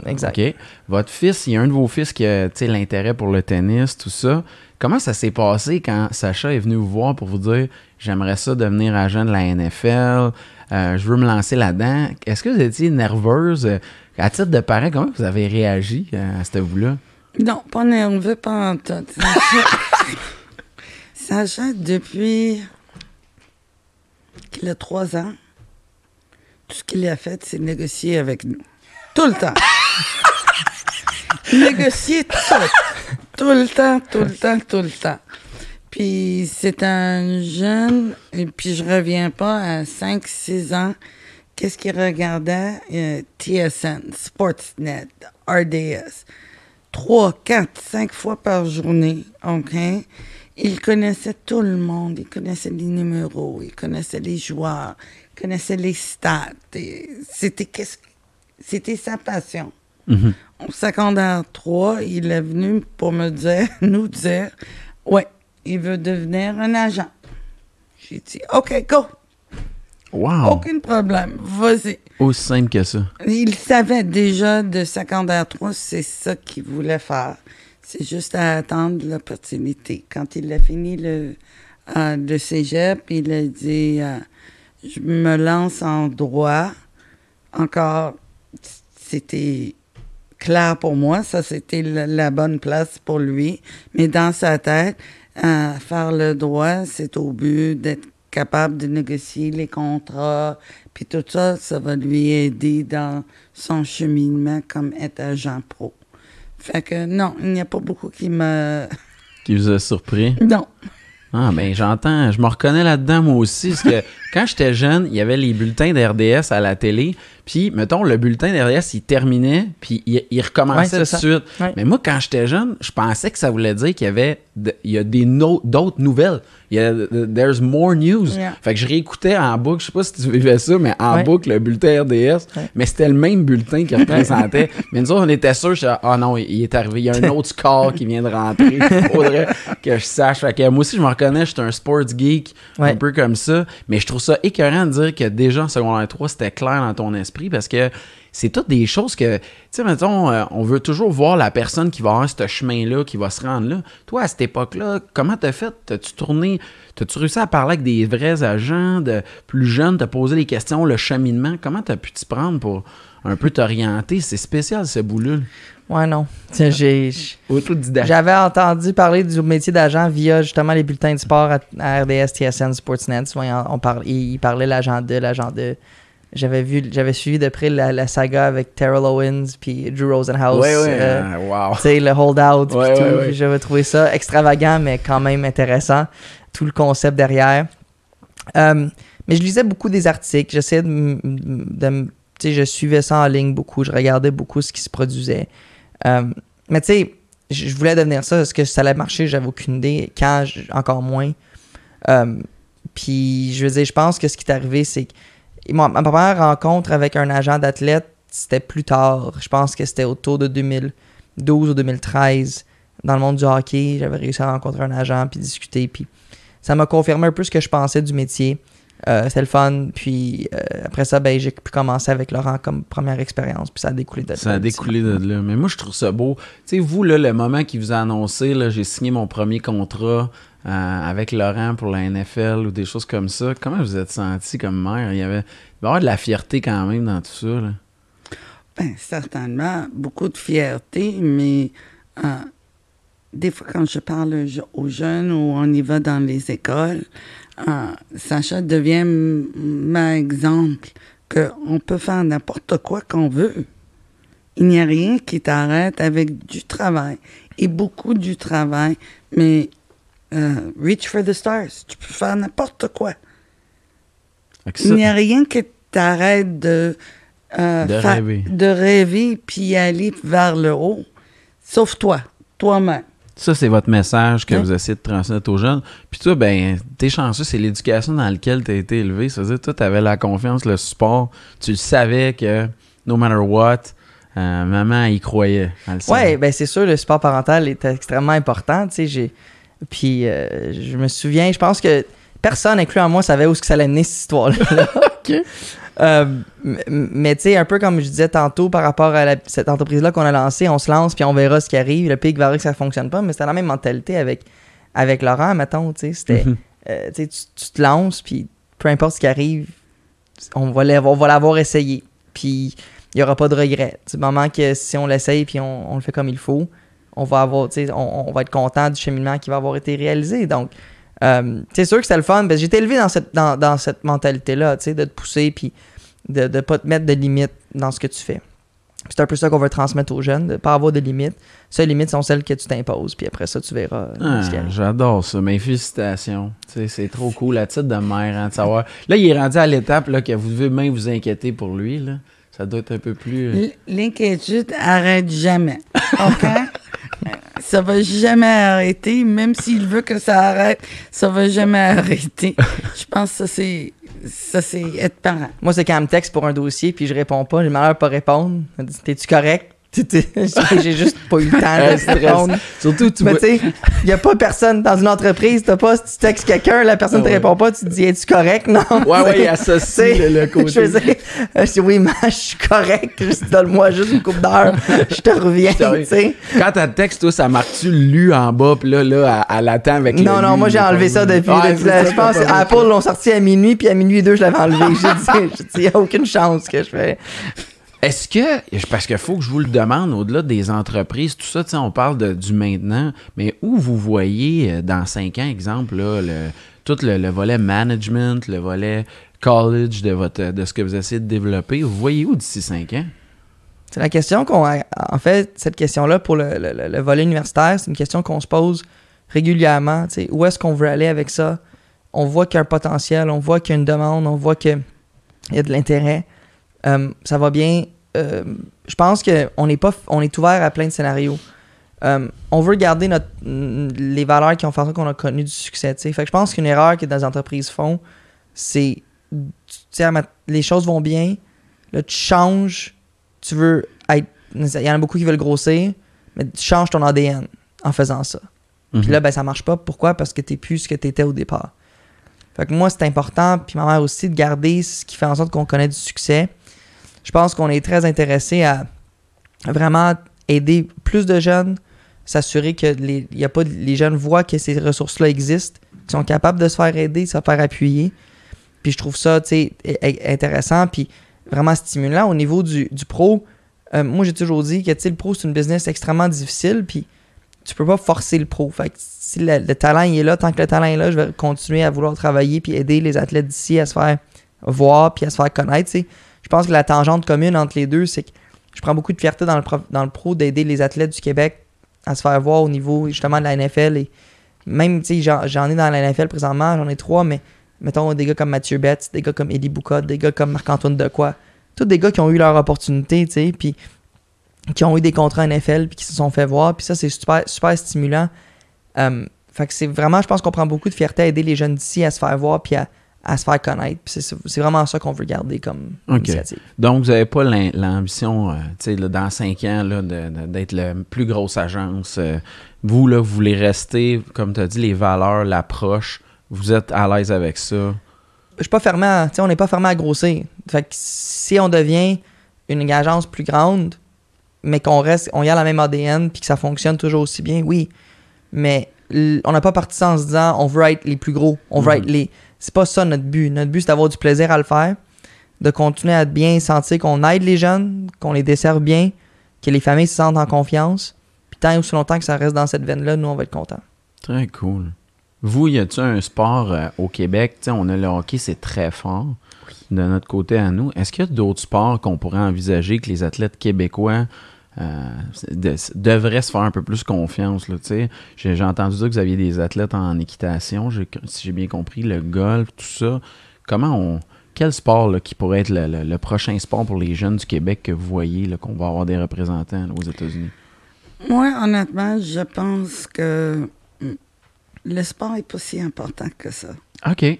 Exact. OK. Votre fils, il y a un de vos fils qui a tu sais, l'intérêt pour le tennis, tout ça. Comment ça s'est passé quand Sacha est venu vous voir pour vous dire j'aimerais ça devenir agent de la NFL, euh, je veux me lancer là-dedans? Est-ce que vous étiez nerveuse? À titre de parent, comment vous avez réagi euh, à ce bout-là? Non, pas nerveux, pas en tout. Sacha, Sacha, depuis qu'il a trois ans, tout ce qu'il a fait, c'est négocier avec nous. Tout le temps. négocier tout. Tout le temps, tout le temps, tout le temps. Puis c'est un jeune, et puis je reviens pas à 5-6 ans. Qu'est-ce qu'il regardait? Euh, TSN, Sportsnet, RDS. Trois, quatre, cinq fois par journée, OK? Il connaissait tout le monde. Il connaissait les numéros, il connaissait les joueurs, il connaissait les stats. C'était qu'est-ce que- c'était sa passion. Mhm. Au secondaire 3, il est venu pour me dire, nous dire, ouais, il veut devenir un agent. J'ai dit, OK, go, Wow! aucun problème, vas-y. Aussi simple que ça. Il savait déjà de secondaire 3, c'est ça qu'il voulait faire. C'est juste à attendre l'opportunité. Quand il a fini le, euh, le cégep, il a dit euh, Je me lance en droit. Encore, c'était clair pour moi. Ça, c'était la, la bonne place pour lui. Mais dans sa tête, euh, faire le droit, c'est au but d'être capable de négocier les contrats, puis tout ça, ça va lui aider dans son cheminement comme être agent pro. Fait que non, il n'y a pas beaucoup qui me... Qui vous a surpris? Non. Ah, ben j'entends, je me reconnais là-dedans moi aussi, parce que quand j'étais jeune, il y avait les bulletins d'RDS à la télé, puis, mettons, le bulletin d'RDS, il terminait, puis il, recommençait tout de suite. Ouais. Mais moi, quand j'étais jeune, je pensais que ça voulait dire qu'il y avait de- il y a des no- d'autres nouvelles. Il y a there's more news. Yeah. Fait que je réécoutais en boucle, je sais pas si tu vivais ça, mais en Ouais. boucle le bulletin RDS, mais c'était le même bulletin qui représentait. mais nous autres, on était sûrs, je ah non, il est arrivé, il y a un autre score qui vient de rentrer. Il faudrait que je sache. Fait que moi aussi, je me reconnais, j'étais un sports geek, un peu comme ça. Mais je trouve ça écœurant de dire que déjà en secondaire 3, c'était clair dans ton esprit parce que c'est toutes des choses que, tu sais, mettons, euh, on veut toujours voir la personne qui va avoir ce chemin-là, qui va se rendre là. Toi, à cette époque-là, comment t'as fait? T'as-tu tourné, t'as-tu réussi à parler avec des vrais agents de plus jeunes, t'as posé les questions, le cheminement? Comment t'as pu t'y prendre pour un peu t'orienter? C'est spécial, ce bout-là. Ouais, non. J'ai-. J'avais entendu parler du métier d'agent via justement les bulletins de sport à, à RDS, TSN, Sportsnet. Souvent, on parle, il, il parlait l'agent de, l'agent de. J'avais vu, j'avais suivi de près la, la saga avec Terrell Owens puis Drew Rosenhaus. Ouais, ouais, euh, wow. tu sais, le hold-out puis Ouais, tout. Puis J'avais trouvé ça extravagant, mais quand même intéressant. Tout le concept derrière. Euh, mais je lisais beaucoup des articles. J'essayais de, de tu sais, je suivais ça en ligne beaucoup. Je regardais beaucoup ce qui se produisait. Euh, mais tu sais, je voulais devenir ça. Est-ce que ça allait marcher? J'avais aucune idée. Quand, encore moins. Puis, je veux dire, je pense que ce qui est arrivé, c'est que ma, ma première rencontre avec un agent d'athlète, c'était plus tard. Je pense que c'était autour de 2012 ou 2013. Dans le monde du hockey, j'avais réussi à rencontrer un agent puis discuter. Puis ça m'a confirmé un peu ce que je pensais du métier. Euh, c'était le fun. Puis euh, après ça, ben, j'ai pu commencer avec Laurent comme première expérience. Puis ça a découlé de Ça a là, découlé de là. Mais moi, je trouve ça beau. Tu sais, vous, là, le moment qui vous a annoncé, là, j'ai signé mon premier contrat euh, avec Laurent pour la NFL ou des choses comme ça. Comment vous êtes senti comme mère? Il y avait, y avoir de la fierté quand même dans tout ça. Là. Ben, certainement, beaucoup de fierté, mais euh, des fois, quand je parle aux je- aux jeunes ou on y va dans les écoles, euh, Sacha devient m- mon exemple qu'on peut faire n'importe quoi qu'on veut. Il n'y a rien qui t'arrête avec du travail et beaucoup du travail, mais euh, reach for the stars. Tu peux faire n'importe quoi. Il n'y a rien qui t'arrête de, euh, De rêver. de rêver puis aller vers le haut. Sauf toi, toi-même. Ça, c'est votre message que Ouais. vous essayez de transmettre aux jeunes. Puis toi, ben, t'es chanceux, c'est l'éducation dans laquelle t'as été élevé. Ça veut dire, toi, t'avais la confiance, le support. Tu le savais que, no matter what, euh, maman, y croyait. Ouais, ben c'est sûr, le support parental est extrêmement important. Tu sais, j'ai. Puis euh, je me souviens, je pense que personne, incluant moi, savait où ce que ça allait mener cette histoire-là. Euh, mais tu sais, un peu comme je disais tantôt par rapport à la- cette entreprise-là qu'on a lancée, on se lance puis on verra ce qui arrive. Le pire verra que ça fonctionne pas, mais c'était la même mentalité avec, avec Laurent, mettons. Tu sais. Mhm. euh, tu te lances puis peu importe ce qui arrive, on va l'avoir, on va l'avoir essayé. Puis il n'y aura pas de regret. Du moment que si on l'essaye puis on, on le fait comme il faut, on va avoir, tu sais, on, on va être content du cheminement qui va avoir été réalisé. Donc, euh, c'est sûr que c'était le fun. parce que J'étais élevé dans cette, dans, dans cette mentalité-là, tu sais, de te pousser puis de ne pas te mettre de limites dans ce que tu fais. C'est un peu ça qu'on veut transmettre aux jeunes, de ne pas avoir de limites. Seules limites sont celles que tu t'imposes, puis après ça, tu verras euh, Ah, ce. J'adore ça. Mais félicitations. Tu sais, c'est trop cool, la titre de mère, hein, de savoir. Là, il est rendu à l'étape là, que vous devez même vous inquiéter pour lui. Là. Ça doit être un peu plus. euh, L'inquiétude arrête jamais. OK? ça va jamais arrêter, même s'il veut que ça arrête, ça va jamais arrêter. Je pense que ça, c'est, ça, c'est être parent. Moi, c'est quand elle me texte pour un dossier, puis je réponds pas, j'ai malheur de pas répondre. T'es-tu correct? J'ai juste pas eu le temps de stress. Surtout, tu Mais tu sais, il n'y a pas personne dans une entreprise, t'as pas, si tu textes quelqu'un, la personne Ah te ouais. répond pas, tu te dis Es-tu correct? Non. Ouais, ouais, il associe le, le côté. Je faisais, euh, je dis oui, mais je suis correct, donne-moi juste une coupe d'heure, je te reviens, tu sais. Quand t'as le texte, toi, ça marque-tu lu en bas, puis là, là, elle, elle attend avec Non, non, lu, moi j'ai enlevé ça depuis. Ouais, je pense Apple l'ont sorti à minuit, puis à minuit et deux, je l'avais enlevé. J'ai dit, j'ai dit, il n'y a aucune chance que je fais. Est-ce que, parce qu'il faut que je vous le demande, au-delà des entreprises, tout ça, on parle de, du maintenant, mais où vous voyez euh, dans cinq ans, exemple, là, tout le, le volet management, le volet college de, votre, de ce que vous essayez de développer, vous voyez où d'ici cinq ans? C'est la question qu'on. En fait, cette question-là, pour le, le- le- le volet universitaire, c'est une question qu'on se pose régulièrement. Où est-ce qu'on veut aller avec ça? On voit qu'il y a un potentiel, on voit qu'il y a une demande, on voit qu'il y a de l'intérêt. Euh, ça va bien. Euh, je pense qu'on est, pas, on est ouvert à plein de scénarios. Euh, on veut garder notre, les valeurs qui ont fait en sorte qu'on a connu du succès. Fait que je pense qu'une erreur que les entreprises font, c'est les choses vont bien, là tu changes, tu veux être. Il y en a beaucoup qui veulent grossir, mais tu changes ton ADN en faisant ça. Puis Mhm. là, ben, ça marche pas. Pourquoi? Parce que t'es plus ce que t'étais au départ. Fait que moi, c'est important, puis ma mère aussi, de garder ce qui fait en sorte qu'on connaît du succès. Je pense qu'on est très intéressé à vraiment aider plus de jeunes, s'assurer que les, y a pas, les jeunes voient que ces ressources-là existent, qu'ils sont capables de se faire aider, de se faire appuyer. Puis je trouve ça, intéressant, puis vraiment stimulant. Au niveau du, pro, euh, moi, j'ai toujours dit que, le pro, c'est une business extrêmement difficile, puis tu peux pas forcer le pro. Fait que si le, le talent il est là, tant que le talent est là, je vais continuer à vouloir travailler puis aider les athlètes d'ici à se faire voir puis à se faire connaître. tu sais. Je pense que la tangente commune entre les deux, c'est que je prends beaucoup de fierté dans le, pro, dans le pro d'aider les athlètes du Québec à se faire voir au niveau justement de la NFL. Et même, tu sais, j'en, ai dans la NFL présentement, j'en ai trois, mais mettons des gars comme Mathieu Betts, des gars comme Eddie Boucotte, des gars comme Marc-Antoine Decoy. Tous des gars qui ont eu leur opportunité, tu sais, puis qui ont eu des contrats NFL, puis qui se sont fait voir. Puis ça, c'est super, super stimulant. Euh, fait que c'est vraiment, je pense qu'on prend beaucoup de fierté à aider les jeunes d'ici à se faire voir, puis à, à se faire connaître. C'est, vraiment ça qu'on veut garder comme initiative. Donc, vous n'avez pas l'ambition, euh, dans cinq ans, d'être la plus grosse agence. euh, vous, là, vous voulez rester, comme tu as dit, les valeurs, l'approche. Vous êtes à l'aise avec ça? je suis pas fermé à, on n'est pas fermé à grossir. Fait que si on devient une agence plus grande, mais qu'on reste, on y a la même ADN puis que ça fonctionne toujours aussi bien, oui. Mais on n'a pas parti ça en se disant on veut être les plus gros, on veut Mhm. être les. C'est pas ça notre but. Notre but c'est d'avoir du plaisir à le faire, de continuer à bien sentir qu'on aide les jeunes, qu'on les desserve bien, que les familles se sentent en confiance. Puis tant et aussi longtemps que ça reste dans cette veine-là, nous on va être contents. Très cool. Vous, y a-t-il un sport euh, au Québec? Tu sais, on a le hockey, c'est très fort de notre côté à nous. Est-ce qu'il y a d'autres sports qu'on pourrait envisager que les athlètes québécois de- devraient se faire un peu plus confiance? J'ai, entendu dire que vous aviez des athlètes en équitation, si j'ai bien compris, le golf, tout ça. Comment on. Quel sport là, qui pourrait être le, le- le prochain sport pour les jeunes du Québec que vous voyez là, qu'on va avoir des représentants là, aux États-Unis? Moi, honnêtement, je pense que le sport est pas si important que ça. OK.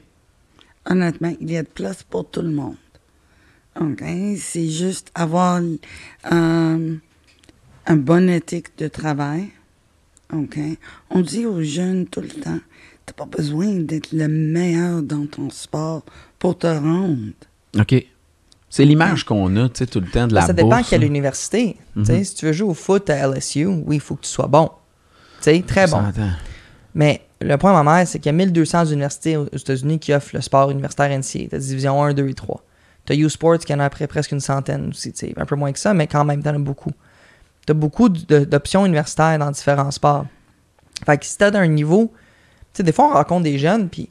Honnêtement, il y a de place pour tout le monde. OK? C'est juste avoir euh, un bon éthique de travail. OK? On dit aux jeunes tout le temps, t'as pas besoin d'être le meilleur dans ton sport pour te rendre. OK. C'est l'image qu'on a, tu sais, tout le temps de la ça dépend bourse, quelle là. université. Tu sais, Si tu veux jouer au foot à LSU, oui, il faut que tu sois bon. Tu sais, très On bon. Mais le point, ma mère, c'est qu'il y a 1200 universités aux États-Unis qui offrent le sport universitaire NCAA. T'as division 1, 2 et 3. T'as U Sports qui en a après presque une centaine aussi, tu sais, un peu moins que ça, mais quand même, t'en as beaucoup. T'as beaucoup d'options universitaires dans différents sports. Fait que si t'as d'un niveau, tu sais, des fois, on rencontre des jeunes, puis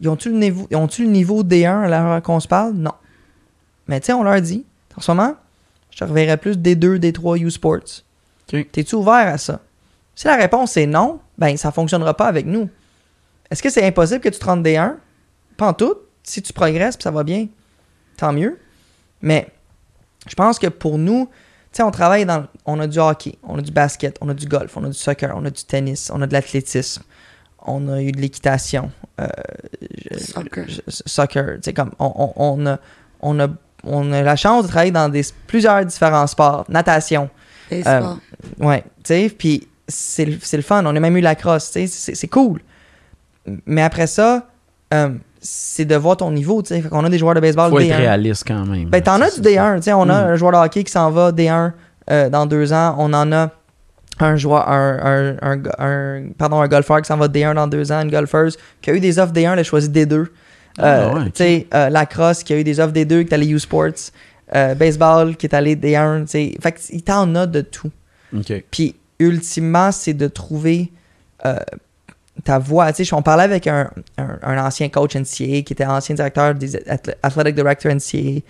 ils ont-tu le niveau, ils ont-tu le niveau D1 à l'heure qu'on se parle? Non. Mais tu sais, on leur dit, en ce moment, je te reverrai plus D2, D3, U Sports. OK. T'es-tu ouvert à ça? Si la réponse est non, ben ça fonctionnera pas avec nous. Est-ce que c'est impossible que tu te rendes D1? Pas en tout. Si tu progresses puis ça va bien, tant mieux. Mais je pense que pour nous, sais, on travaille dans. On a du hockey, on a du basket, on a du golf, on a du soccer, on a du tennis, on a de l'athlétisme, on a eu de l'équitation, euh, Soccer. je- soccer. Tu sais, comme on, on- on a, on, a, on a la chance de travailler dans des, plusieurs différents sports. Natation, Baseball. Ouais, tu sais, puis c'est le fun. On a même eu la crosse, tu sais, c'est c'est cool. Mais après ça, euh, c'est de voir ton niveau, tu sais. Fait qu'on a des joueurs de baseball Faut être D1. réaliste quand même. Ben, t'en as du ça. D1, tu sais. On a Mm. un joueur de hockey qui s'en va D1 euh, dans deux ans. On en a un joueur, un, un, un, un- pardon, un golfeur qui s'en va D1 dans deux ans, une golfeuse qui a eu des offres D1, elle a choisi D2. Ah, Euh, ouais, sais, euh, la crosse qui a eu des offres D2, qui est allé U Sports. Euh, baseball qui est allé D1, tu sais. Fait qu'il t'en a de tout. Puis ultimement, c'est de trouver ta voie. Tu sais, on parlait avec un, un- un ancien coach NCAA qui était ancien directeur des athl- Athletic Director NCAA.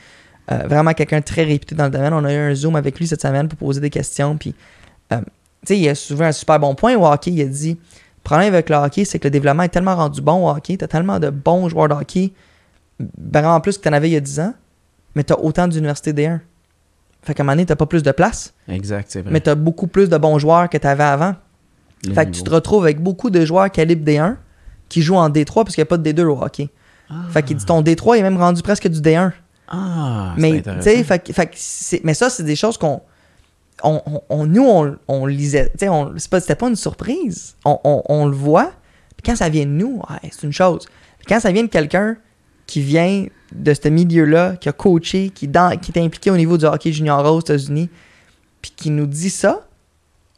Euh, vraiment quelqu'un très réputé dans le domaine. On a eu un Zoom avec lui cette semaine pour poser des questions. Puis, euh, tu sais, il a souvent un super bon point au hockey. Il a dit le problème avec le hockey, c'est que le développement est tellement rendu bon au hockey. Tu as tellement de bons joueurs de hockey, vraiment plus que tu en avais il y a 10 ans, mais tu as autant d'universités D1. Fait qu'à un moment donné, tu pas plus de place, Exact, c'est vrai. mais tu as beaucoup plus de bons joueurs que tu avais avant. Le Fait que tu te retrouves avec beaucoup de joueurs calibre D1 qui jouent en D3 parce qu'il n'y a pas de D2 au hockey. Fait qu'il dit ton D3 est même rendu presque du D1. Ah, c'est mais tu sais, fait, fait mais ça, c'est des choses qu'on. On, on- on- nous, on, on lisait. Tu sais, on- c'est pas- c'était pas une surprise. On, le voit. Puis quand ça vient de nous, ouais, c'est une chose. Puis quand ça vient de quelqu'un qui vient de ce milieu-là, qui a coaché, qui, dans, qui est impliqué au niveau du hockey junior aux États-Unis, puis qui nous dit ça,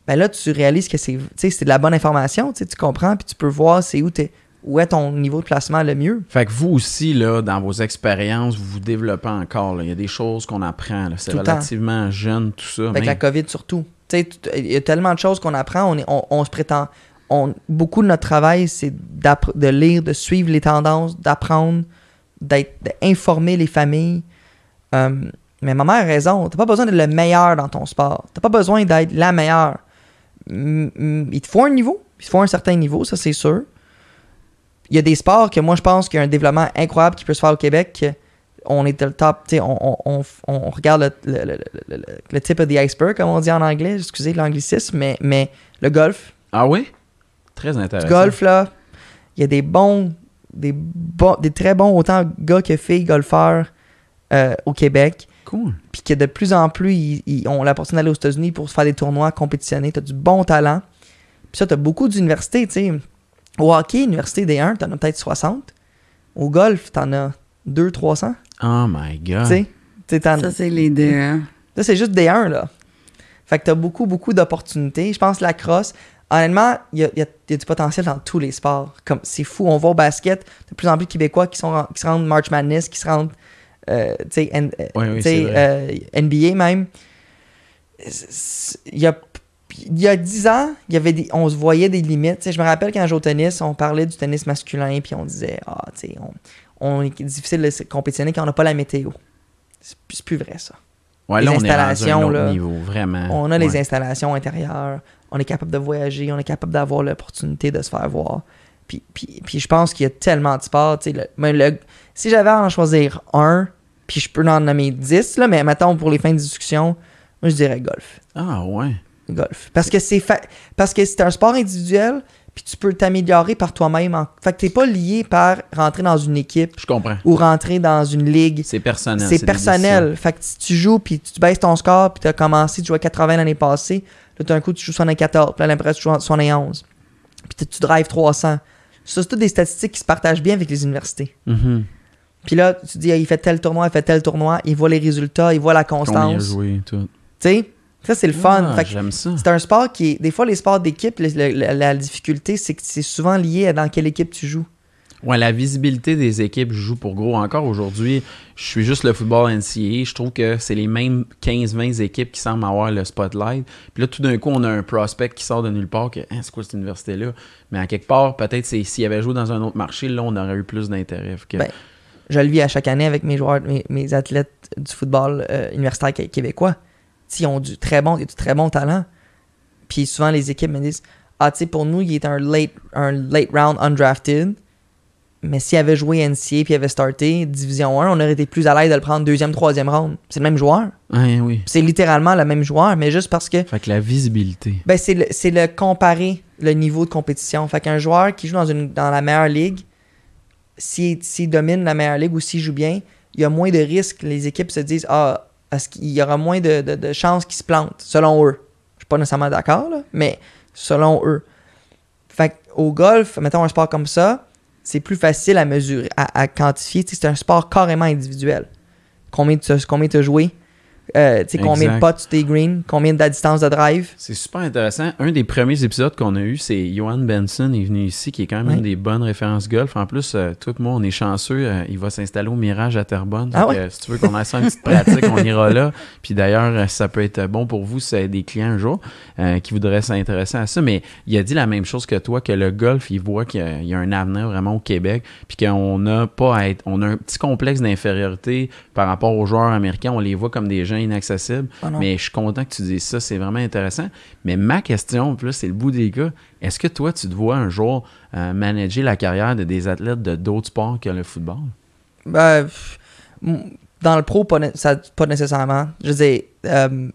ben là, tu réalises que c'est de la bonne information. tu comprends, puis tu peux voir c'est où, t'es- où est ton niveau de placement le mieux. Fait que vous aussi, là, dans vos expériences, vous vous développez encore. là. Il y a des choses qu'on apprend. là. C'est Tout le temps. relativement jeune, tout ça. Avec mais- la COVID surtout. Il y a tellement de choses qu'on apprend. On, est- on, on se prétend. On, beaucoup de notre travail, c'est de lire, de suivre les tendances, d'apprendre, d'être d'informer les familles. Euh, mais ma mère a raison. T'as pas besoin d'être le meilleur dans ton sport. T'as pas besoin d'être la meilleure. Mm, mm, Il te faut un niveau. Il te faut un certain niveau, ça c'est sûr. Il y a des sports que moi je pense qu'il y a un développement incroyable qui peut se faire au Québec. On est le top, tu sais, on, on, on, regarde le, le, le, le, le- le tip of the iceberg, comme on dit en anglais, excusez l'anglicisme, mais, mais le golf, Ah oui? Très intéressant. du golf, là, il y a des bons, des, bons, des très bons, autant gars que filles golfeurs euh, au Québec. Cool. Puis que de plus en plus, ils, ils ont l'opportunité d'aller aux États-Unis pour se faire des tournois, compétitionner. Tu as du bon talent. Puis ça, tu as beaucoup d'universités, tu sais. Au hockey, université des 1, tu en as peut-être 60. Au golf, tu en as 2 300. Oh my God. Tu sais. Tu sais, t'en- Ça, c'est les D1. Là, c'est juste des 1, là. Fait que t'as beaucoup, beaucoup d'opportunités. Je pense que la crosse, honnêtement, il y a, il y a- il y a du potentiel dans tous les sports. Comme C'est fou, on va au basket, de plus en plus de Québécois qui, sont, qui se rendent March Madness, qui se rendent, euh, tu sais, N- euh, Oui, oui, euh, NBA même. Il y a, y a 10 ans, y avait des, on se voyait des limites. Je me rappelle quand je jouais au tennis, on parlait du tennis masculin, puis on disait, ah, tu sais, on, on est difficile de se compétitionner quand on n'a pas la météo. C'est plus- vrai, ça. Ouais, les là, on est rendu à un installations, autre là. niveau, vraiment. On a les installations intérieures, on est capable de voyager, on est capable d'avoir l'opportunité de se faire voir. Puis, puis, puis je pense qu'il y a tellement de sports. tu sais, le- si j'avais à en choisir un, puis je peux en nommer 10, là, mais mettons pour les fins de discussion, moi je dirais golf. Ah ouais. Golf. Parce que c'est fa- parce que c'est un sport individuel, puis tu peux t'améliorer par toi-même. En... Fait que t'es pas lié par rentrer dans une équipe Je comprends. ou rentrer dans une ligue. C'est personnel. C'est personnel. Fait que si tu joues, puis tu baisses ton score, puis tu as commencé, tu jouais 80 l'année passée, là, d'un coup, tu joues 74, puis là, l'impression, tu joues 71. Puis tu- drives 300. Ça, c'est toutes des statistiques qui se partagent bien avec les universités. Mhm. Puis là, tu dis, ah, il fait tel tournoi, il fait tel tournoi, il voit les résultats, il voit la constance. Tu joué, tout. sais, ça, c'est le fun. Ah, Fait que J'aime ça. c'est un sport qui est. Des fois, les sports d'équipe, la, la difficulté, c'est que c'est souvent lié à dans quelle équipe tu joues. Ouais, la visibilité des équipes joue pour gros. Encore aujourd'hui, je suis juste le football NCAA. Je trouve que c'est les mêmes 15-20 équipes qui semblent avoir le spotlight. Puis là, tout d'un coup, on a un prospect qui sort de nulle part que Hein, c'est quoi cette université-là? Mais à quelque part, peut-être s'il avait joué dans un autre marché, là, on aurait eu plus d'intérêt. Que- Ben, Je le vis à chaque année avec mes joueurs, mes, mes athlètes du football euh, universitaire qué- québécois. Ils ont du très bon, du très bon talent. Puis souvent, les équipes me disent Ah, tu sais, pour nous, il est un late, un late round undrafted. Mais s'il avait joué NCA puis il avait starté Division 1, on aurait été plus à l'aise de le prendre deuxième, troisième round. C'est le même joueur. Ouais, oui. C'est littéralement le même joueur, mais juste parce que Fait que la visibilité. ben, c'est le, le comparer le niveau de compétition. Fait qu'un joueur qui joue dans, une, dans la meilleure ligue, s'il domine la meilleure ligue ou s'il joue bien, il y a moins de risques. Les équipes se disent Ah, est-ce qu'il y aura moins de, de, chances qu'ils se plantent, selon eux. Je suis pas nécessairement d'accord, mais selon eux. Fait au golf, mettons un sport comme ça, c'est plus facile à mesurer, à, quantifier. C'est un sport carrément individuel. Combien tu combien as joué, euh, combien de potes tu t'es green, combien de la distance de drive? C'est super intéressant. Un des premiers épisodes qu'on a eu, c'est Johan Benson est venu ici, qui est quand même Ouais. une des bonnes références golf. En plus, euh, toi et moi, on est chanceux. euh, il va s'installer au Mirage à Terrebonne. Ah ouais? euh, si tu veux qu'on ait ça une petite pratique, on ira là. Puis d'ailleurs, euh, ça peut être bon pour vous si vous avez des clients un jour qui voudraient s'intéresser à ça. Mais il a dit la même chose que toi, que le golf, il voit qu'il y a, il y a un avenir vraiment au Québec. Puis qu'on n'a pas à être. On a un petit complexe d'infériorité par rapport aux joueurs américains. On les voit comme des gens inaccessibles. Ah. Mais je suis content que tu dises ça, c'est vraiment intéressant. Mais ma question, là, c'est le bout des gars. Est-ce que toi, tu te vois un jour euh, manager la carrière de des athlètes de d'autres sports que le football? Ben, dans le pro, pas, né- ça, pas nécessairement. Je veux dire, euh,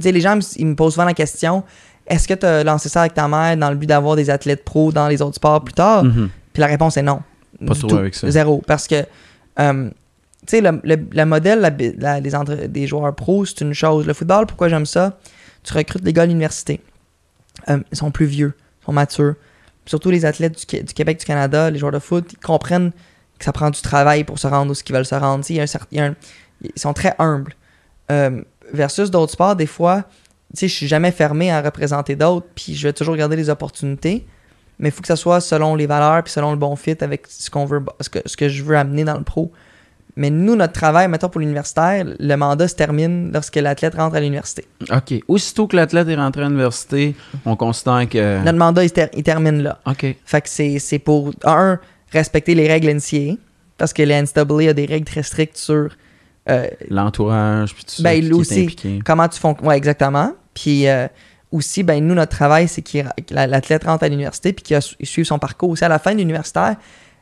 les gens, me- ils me posent souvent la question est-ce que tu as lancé ça avec ta mère dans le but d'avoir des athlètes pro dans les autres sports plus tard? Mhm. Puis la réponse est non. Pas tout. avec ça. Zéro. Parce que, euh, sais, le, le- le modèle la- des, joueurs pros, c'est une chose. Le football, pourquoi j'aime ça? Tu recrutes les gars à l'université. Euh, ils sont plus vieux, ils sont matures. Surtout les athlètes du, du Québec, du Canada, les joueurs de foot, ils comprennent que ça prend du travail pour se rendre où ce qu'ils veulent se rendre. Ils sont très humbles. Euh, versus d'autres sports, des fois, tu sais, je suis jamais fermé à représenter d'autres, puis je vais toujours regarder les opportunités. Mais il faut que ça soit selon les valeurs puis selon le bon fit avec ce qu'on veut ce que, ce que je veux amener dans le pro. Mais nous, notre travail, mettons pour l'universitaire, le mandat se termine lorsque l'athlète rentre à l'université. OK. Aussitôt que l'athlète est rentré à l'université, on considère que. Notre mandat, il, se ter- il termine là. OK. Fait que c'est pour, un, respecter les règles NCA. parce que la NCAA a des règles très strictes sur euh, L'entourage, puis tout ça. Ben, est aussi. impliqué. comment tu fonctionnes. Ouais, exactement. Puis euh, aussi, ben, nous, notre travail, c'est que l'athlète rentre à l'université puis qu'il a su- il suit son parcours. Aussi, à la fin de l'universitaire,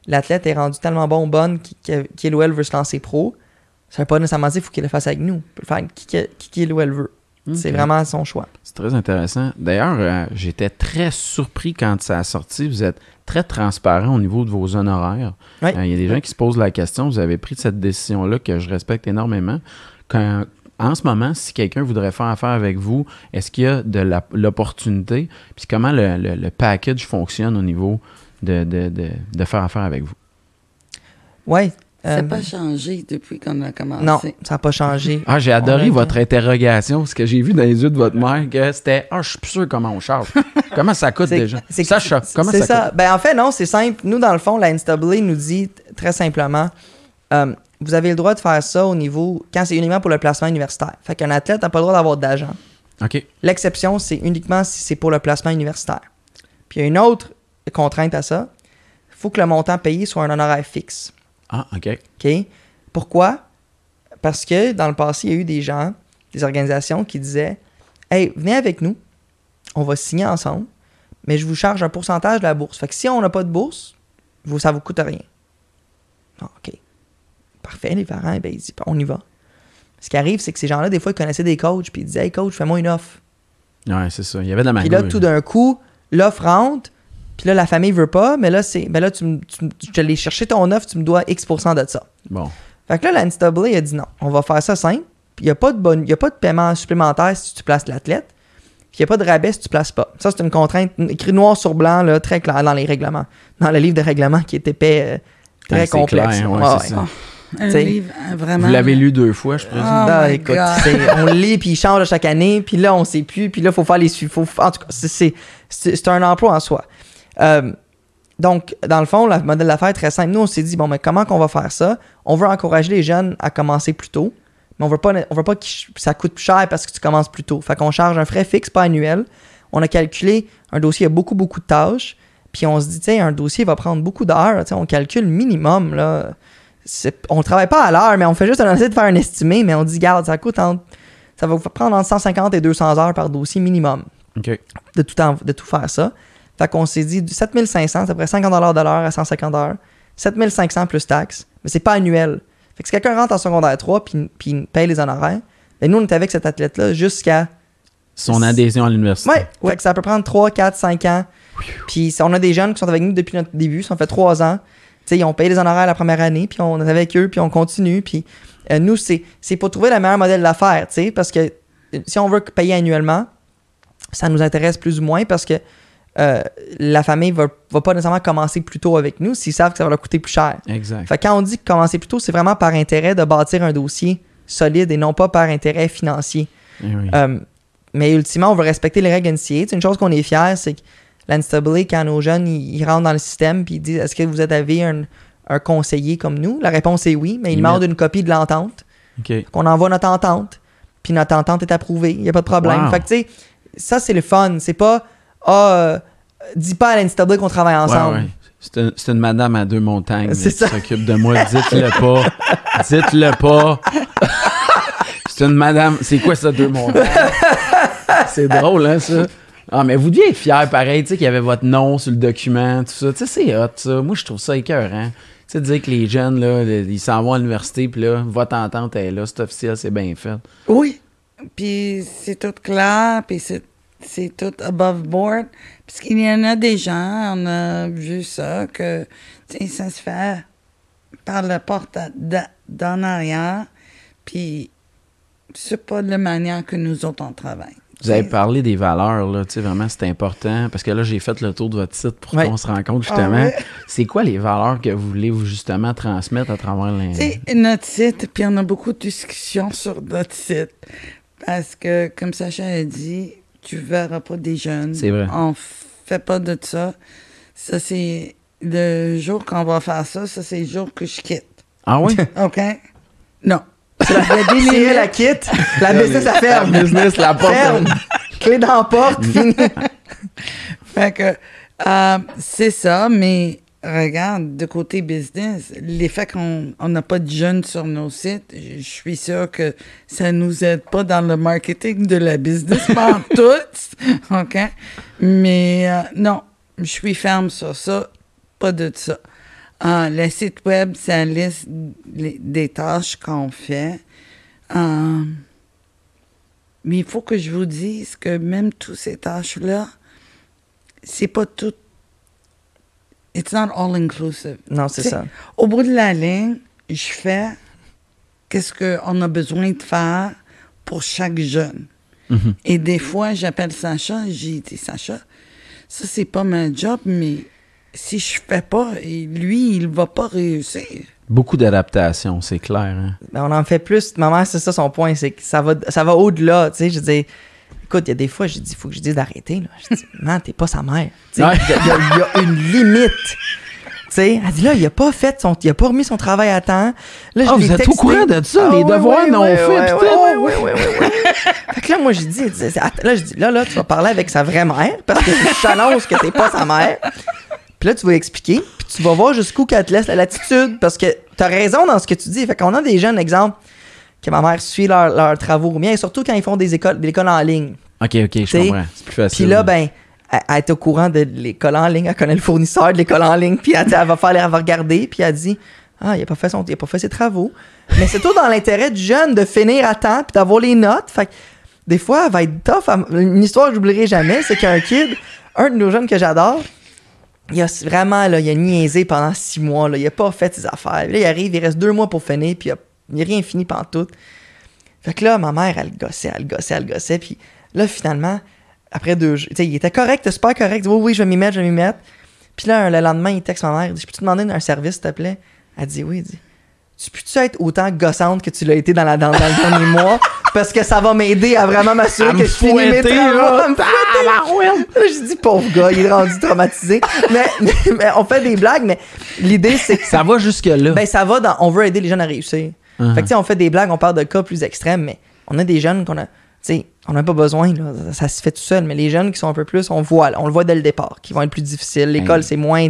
l'athlète est rendu tellement bon ou bonne qu'il- ou elle veut se lancer pro. Ça veut pas nécessairement dire qu'il faut qu'il le fasse avec nous. Il peut le faire avec qui, qui, qui qu'il ou elle veut. C'est vraiment son choix. C'est très intéressant. D'ailleurs, euh, j'étais très surpris quand ça a sorti. Vous êtes très transparent au niveau de vos honoraires. Oui. Euh, Il y a des gens qui se posent la question. Vous avez pris cette décision-là que je respecte énormément. Quand, en ce moment, si quelqu'un voudrait faire affaire avec vous, est-ce qu'il y a de l'opportunité? Puis comment le, le- le package fonctionne au niveau de, de- de- de faire affaire avec vous? Oui. Ça n'a pas changé depuis qu'on a commencé. non, ça n'a pas changé. Ah, j'ai adoré votre interrogation, parce que j'ai vu dans les yeux de votre mère que c'était Ah, je suis plus sûr comment on charge. comment ça coûte déjà? c'est- Sacha, comment c'est ça, ça. coûte? Ben, en fait, non, c'est simple. Nous, dans le fond, la NCAA nous dit très simplement euh, vous avez le droit de faire ça au niveau. quand c'est uniquement pour le placement universitaire. Fait qu'un athlète n'a pas le droit d'avoir d'agent. OK. L'exception, c'est uniquement si c'est pour le placement universitaire. Puis il y a une autre contrainte à ça. Il faut que le montant payé soit un honoraire fixe. Ah, OK. OK? Pourquoi? Parce que dans le passé, il y a eu des gens, des organisations qui disaient Hey, venez avec nous, on va signer ensemble, mais je vous charge un pourcentage de la bourse. Fait que si on n'a pas de bourse, vous, ça vous coûte rien. Ah, OK. Parfait, les parents, eh ben, ils disent On y va. Ce qui arrive, c'est que ces gens-là, des fois, ils connaissaient des coachs, puis ils disaient Hey, coach, fais-moi une offre. Ouais, c'est ça. Il y avait de la Puis magouille. là, tout d'un coup, l'offre rentre, puis là, la famille veut pas, mais là, c'est, ben là tu, tu, me- je l'ai cherché ton offre, tu me dois X% de ça. Bon. Fait que là, la NCAA a dit non, on va faire ça simple. Puis il n'y a, pas de bonne- y a pas de paiement supplémentaire si tu places l'athlète. Puis il n'y a pas de rabais si tu places pas. Ça, c'est une contrainte écrit noir sur blanc, là, très clair dans les règlements. Dans le livre de règlement qui est épais, euh, très Ah, c'est complexe. clair, ouais, Ouais, c'est ouais. ça. Un T'sais, livre euh, vraiment. Vous l'avez lu deux fois, je présume. Ah, Ah, my écoute, on le lit, puis il change à chaque année, puis là, on sait plus, puis là, il faut faire les faut- En tout cas, c'est- c'est c'est- c'est un emploi en soi. Euh, donc, dans le fond, le modèle d'affaires est très simple. Nous, on s'est dit, bon, mais comment qu'on va faire ça? On veut encourager les jeunes à commencer plus tôt, mais on veut pas, on veut pas que ça coûte plus cher parce que tu commences plus tôt. Fait qu'on charge un frais fixe, pas annuel. On a calculé un dossier a beaucoup, beaucoup de tâches, puis on se dit, tiens, un dossier va prendre beaucoup d'heures. On calcule minimum, là. On travaille pas à l'heure, mais on fait juste un essayer de faire un estimé, mais on dit, garde, ça coûte entre- ça va vous prendre entre 150 et 200 heures par dossier minimum de tout, en- de tout faire ça. Fait qu'on s'est dit du 7500, c'est à peu près 50 de l'heure à 150 heures. 7500 plus taxes, mais c'est pas annuel. Fait que si quelqu'un rentre en secondaire 3 puis, puis paye les honoraires, ben nous on est avec cet athlète-là jusqu'à. Son adhésion à l'université. Ouais, fait que ça peut prendre 3, 4, 5 ans. Puis on a des jeunes qui sont avec nous depuis notre début, ça fait 3 ans. Tu sais, ils ont payé les honoraires la première année, puis on est avec eux, puis on continue. Puis euh, nous, c'est pour trouver le meilleur modèle d'affaires, tu sais, parce que euh, si on veut payer annuellement, ça nous intéresse plus ou moins parce que euh, la famille va, va pas nécessairement commencer plus tôt avec nous s'ils savent que ça va leur coûter plus cher. Exact. Fait que quand on dit commencer plus tôt, c'est vraiment par intérêt de bâtir un dossier solide et non pas par intérêt financier. Eh oui. Euh, mais ultimement, on veut respecter les règles NCA. C'est une chose qu'on est fier, c'est que l'NCAA, quand nos jeunes ils, ils rentrent dans le système puis ils disent est-ce que vous avez un, un conseiller comme nous? La réponse est oui, mais ils Ils demandent mettent- une copie de l'entente OK. qu'on envoie notre entente, puis notre entente est approuvée, il n'y a pas de problème. Wow. Fait que, tu sais, ça, c'est le fun. C'est pas, ah, euh, dis pas à l'NCAA qu'on travaille ensemble. Ouais, ouais. C'est une, c'est une madame à deux montagnes C'est qui ça. s'occupe de moi. Dites-le pas. Dites-le pas. c'est une madame. C'est quoi ça, deux montagnes? c'est drôle, hein, ça? Ah, mais vous deviez être fier, pareil, tu sais, qu'il y avait votre nom sur le document, tout ça. Tu sais, c'est hot, ça. Moi, je trouve ça écœurant. Tu sais, de dire que les jeunes, là, ils s'en vont à l'université, puis là, votre entente est là, c'est officiel, c'est bien fait. Oui. Puis c'est tout clair, puis c'est, c'est tout above board. Parce qu'il y en a des gens, on a vu ça, que ça se fait par la porte d'en arrière, puis c'est pas de la manière que nous autres on travaille. Vous avez C'est- parlé des valeurs, là, tu sais, vraiment, c'est important. Parce que là, j'ai fait le tour de votre site pour Ouais. qu'on se rencontre, justement. Ah ouais? C'est quoi les valeurs que vous voulez, vous, justement, transmettre à travers les... Sais, notre site, puis on a beaucoup de discussions sur notre site. Parce que, comme Sacha a dit, tu verras pas des jeunes. C'est vrai. On fait pas de ça. Ça, c'est le jour qu'on va faire ça, ça, c'est le jour que je quitte. Ah oui? OK? Non. Tirer limites. la quitte, la business, ça ferme. La business, la porte. Ferme. Clé dans la porte, fini. Fait que, euh, c'est ça, mais regarde, de côté business, l'effet qu'on on n'a pas de jeunes sur nos sites, je suis sûre que ça nous aide pas dans le marketing de la business, pas en tout, OK? Mais euh, non, je suis ferme sur ça, pas de ça. Euh, le site web, ça liste les- des tâches qu'on fait. Euh, mais il faut que je vous dise que même toutes ces tâches-là, c'est pas tout. It's not all inclusive. Non, c'est ça. Au bout de la ligne, je fais qu'est-ce qu'on a besoin de faire pour chaque jeune. Mhm. Et des fois, j'appelle Sacha, j'ai dit Sacha, ça c'est pas ma job, mais si je fais pas, lui, il va pas réussir. Beaucoup d'adaptation, c'est clair. hein. Ben, on en fait plus. Ma mère, c'est ça son point, c'est que ça va, ça va au-delà. Tu sais, je dis, écoute, il y a des fois, j'ai dit, il faut que je dise d'arrêter. là. Je dis, man, t'es pas sa mère. Il y, a- y y une limite. Tu sais, elle dit là, il a pas fait son, il a pas remis son travail à temps. Là, je Ah, l'ai vous êtes au courant de ça, Ah, les ouais, devoirs ouais, non ouais, faits, ouais, ouais, ouais. Fait que là, moi, j'ai dit, là, je dis, là, là, tu vas parler avec sa vraie mère parce que je t'annonce que t'es pas sa mère. Puis là, tu vas expliquer, puis tu vas voir jusqu'où qu'elle te laisse la latitude parce que t'as raison dans ce que tu dis. Fait qu'on a des jeunes exemples que ma mère suit leurs travaux bien, et surtout quand ils font des écoles, des écoles en ligne. Ok, ok, je comprends. C'est plus facile. Puis là, ben, elle, elle est au courant de l'école en ligne, elle connaît le fournisseur de l'école en ligne, puis elle, elle va faire, elle va regarder, puis elle dit Ah, il a pas fait son, il a pas fait ses travaux. Mais c'est tout dans l'intérêt du jeune de finir à temps, puis d'avoir les notes. Fait que des fois, elle va être tough. Une histoire que j'oublierai jamais, c'est qu'un kid, un de nos jeunes que j'adore, il a vraiment, là, il a niaisé pendant six mois, là, il a pas fait ses affaires. Là, il arrive, il reste deux mois pour finir, puis il a, il a rien fini pendant tout. Fait que là, ma mère, elle gossait, elle gossait, elle gossait. Puis là, finalement, après deux jours, tu sais, il était correct, super correct. Oui, oui, je vais m'y mettre, je vais m'y mettre. Puis là, le lendemain, il texte ma mère, il dit, je peux te demander un service, s'il te plaît? Elle dit, oui, il dit, tu peux-tu être autant gossante que tu l'as été dans, la, dans, dans le dernier mois? Parce que ça va m'aider à vraiment m'assurer que je finis mes travaux. j'ai dit, pauvre gars, il est rendu traumatisé. mais, mais on fait des blagues, mais l'idée, c'est que Ça va jusque-là. ben, ça va dans. On veut aider les jeunes à réussir. Uh-huh. Fait que, tu sais, on fait des blagues, on parle de cas plus extrêmes, mais on a des jeunes qu'on a. Tu sais, on n'a pas besoin, là. Ça, se fait tout seul. Mais les jeunes qui sont un peu plus, on voit, on le voit dès le départ, qui vont être plus difficiles. L'école, Hey. c'est moins.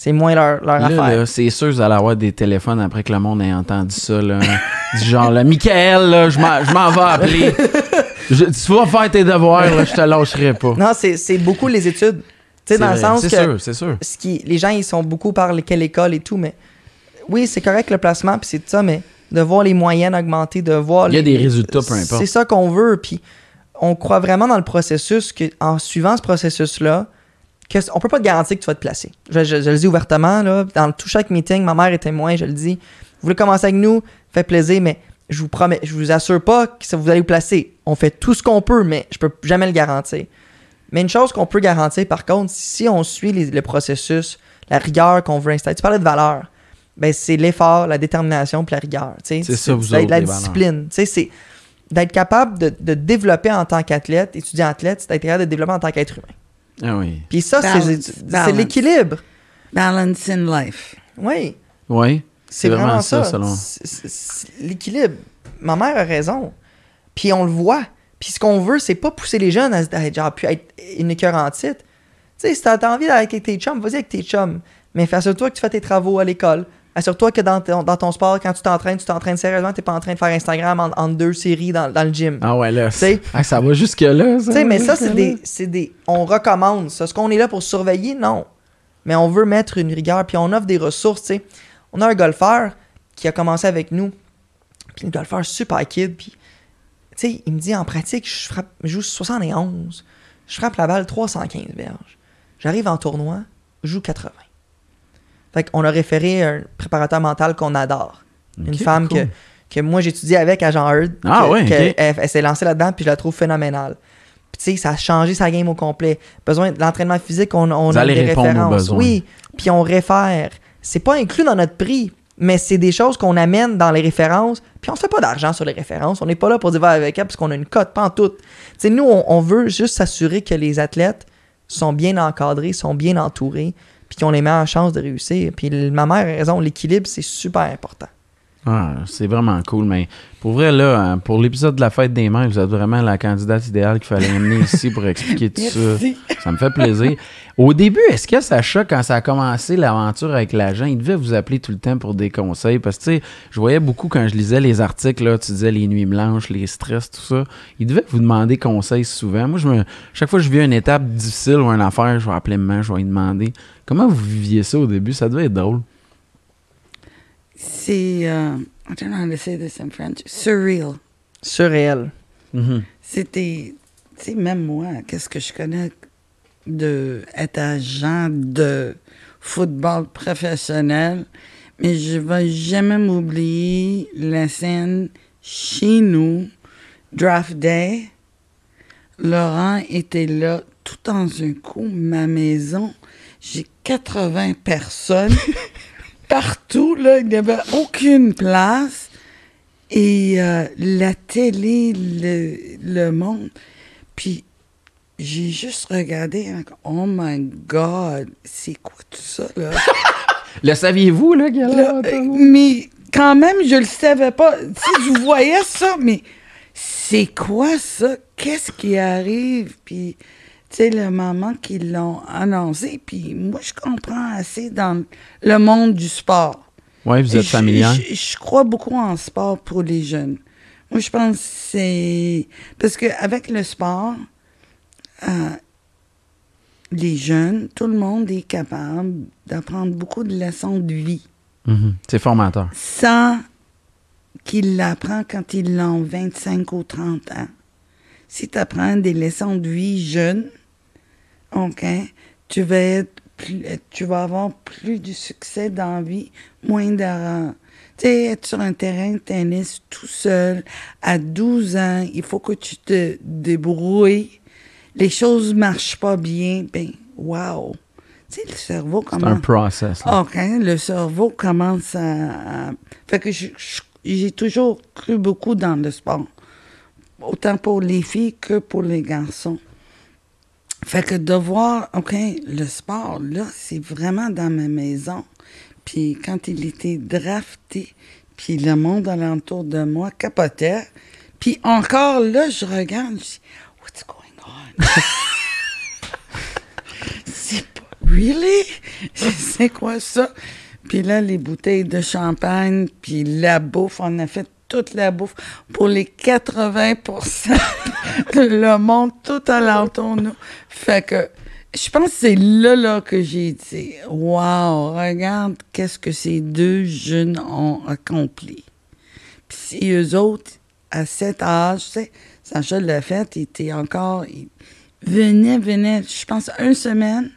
C'est moins leur, leur Là, affaire. là, c'est sûr, vous allez avoir des téléphones après que le monde ait entendu ça. Là. du genre, là, Michael, là, je m'en je m'en vais appeler. Je- tu vas faire tes devoirs, là, je te lâcherai pas. Non, c'est c'est beaucoup les études. Tu sais, C'est dans le sens C'est que. sûr, c'est sûr. ce qui, les gens, ils sont beaucoup par quelle école et tout, mais oui, c'est correct le placement, puis c'est tout ça, mais de voir les moyennes augmenter, de voir Il y a les- des résultats, peu importe. C'est ça qu'on veut, puis on croit vraiment dans le processus, que en suivant ce processus-là, que on peut pas te garantir que tu vas te placer. Je, je- je le dis ouvertement, là, dans tout chaque meeting, ma mère est témoin, je le dis. Vous voulez commencer avec nous, fait plaisir, mais je vous promets, je vous assure pas que ça vous allez vous placer. On fait tout ce qu'on peut, mais je peux jamais le garantir. Mais une chose qu'on peut garantir, par contre, si on suit les- le processus, la rigueur qu'on veut installer, tu parlais de valeur, ben c'est l'effort, la détermination puis la rigueur. tu sais. C'est ça, vous autres, La discipline. Tu sais, c'est d'être capable de, de développer en tant qu'athlète, étudiant athlète, c'est d'être capable de développer en tant qu'être humain. Ah oui. Puis ça, c'est- Balance, c'est balance. l'équilibre. Balance in life. Oui. Oui. C'est vraiment vraiment, ça, ça. selon- L'équilibre. Ma mère a raison. Puis on le voit. Puis ce qu'on veut, c'est pas pousser les jeunes à, à être, genre, puis à être une écœurantite. Tu sais, si t'as envie d'aller avec tes chums, vas-y avec tes chums. Mais fais assure-toi que tu fais tes travaux à l'école. Assure-toi que dans ton, dans ton sport, quand tu t'entraînes, tu t'entraînes sérieusement, t'es pas en train de faire Instagram en, en deux séries dans, dans le gym. Ah ouais, là. sais- Ah, ça va jusque-là, ça. Tu sais, mais ça, c'est des, des. On recommande ça. Est-ce qu'on est là pour surveiller? Non. Mais on veut mettre une rigueur, puis on offre des ressources, tu sais. On a un golfeur qui a commencé avec nous, puis un golfeur super kid, puis, tu sais, il me dit en pratique, je, frappe, je joue 71, je frappe la balle 315 verges. J'arrive en tournoi, je joue 80. Fait qu'on a référé un préparateur mental qu'on adore. Une femme cool. que, que moi j'étudiais avec à Jean Heard. Ah que- ouais, que ok. Elle, elle s'est lancée là-dedans, puis je la trouve phénoménale. Puis tu sais, ça a changé sa game au complet. Besoin de l'entraînement physique, on, on Vous a des références. Oui, puis on réfère. C'est pas inclus dans notre prix, mais c'est des choses qu'on amène dans les références. Puis on se fait pas d'argent sur les références. On n'est pas là pour dire va avec elle parce qu'on a une cote, pas en tout. Tu sais, nous, on, on veut juste s'assurer que les athlètes sont bien encadrés, sont bien entourés, puis qu'on les met en chance de réussir. Puis ma mère a raison, l'équilibre, c'est super important. Ah, c'est vraiment cool, mais pour vrai, là, pour l'épisode de la fête des mères, vous êtes vraiment la candidate idéale qu'il fallait amener ici pour expliquer tout ça. Ça me fait plaisir. Au début, est-ce que Sacha, quand ça a commencé l'aventure avec l'agent, il devait vous appeler tout le temps pour des conseils? Parce que, tu sais, je voyais beaucoup quand je lisais les articles, là, tu disais les nuits blanches, les stress, tout ça. Il devait vous demander conseil souvent. Moi, je me, chaque fois que je vis une étape difficile ou une affaire, je vais appeler maman, je vais lui demander. Comment vous viviez ça au début? Ça devait être drôle. C'est, euh, I don't know how to say this in French, surreal. Surréel. Mhm. C'était, tu sais, même moi, qu'est-ce que je connais de être agent de football professionnel, mais je vais jamais m'oublier la scène chez nous, draft day. Laurent était là tout dans un coup, ma maison. J'ai 80 personnes partout, là, il n'y avait aucune place. Et euh, la télé, le, le monde. Puis j'ai juste regardé, hein, oh my God, c'est quoi tout ça, là? Le saviez-vous, là, qu'il y a Là, là, euh, mais quand même, je le savais pas. Si je voyais ça, mais c'est quoi ça? Qu'est-ce qui arrive? Puis, sais, le moment qu'ils l'ont annoncé, puis moi, je comprends assez dans le monde du sport. Ouais, vous êtes Je- familial. Je, je crois beaucoup en sport pour les jeunes. Moi, je pense que c'est... Parce qu'avec le sport, euh, les jeunes, tout le monde est capable d'apprendre beaucoup de leçons de vie Mhm. C'est formateur. sans qu'il l'apprend quand ils ont 25 ou 30 ans. Si tu apprends des leçons de vie jeunes, OK, tu vas être plus- tu vas avoir plus de succès dans la vie, moins d'argent. Tu sais, être sur un terrain de tennis tout seul, à 12 ans, il faut que tu te débrouilles. Les choses marchent pas bien, ben, wow! Tu sais, le cerveau C'est un process. là. OK, le cerveau commence à... Fait que j'ai toujours cru beaucoup dans le sport. Autant pour les filles que pour les garçons. Fait que de voir, OK, le sport, là, c'est vraiment dans ma maison. Puis quand il était drafté, puis le monde alentour de moi capotait. Puis encore là, je regarde, je dis, what's going on? c'est pas... Really? c'est quoi ça? Puis là, les bouteilles de champagne, puis la bouffe, on a fait toute la bouffe pour les 80% de le monde tout alentour de nous. Fait que je pense que c'est là, là que j'ai dit, wow, regarde qu'est-ce que ces deux jeunes ont accompli. Puis si eux autres, à cet âge, tu sais, Sacha l'a fait, il était encore, il venait, venait, je pense, une semaine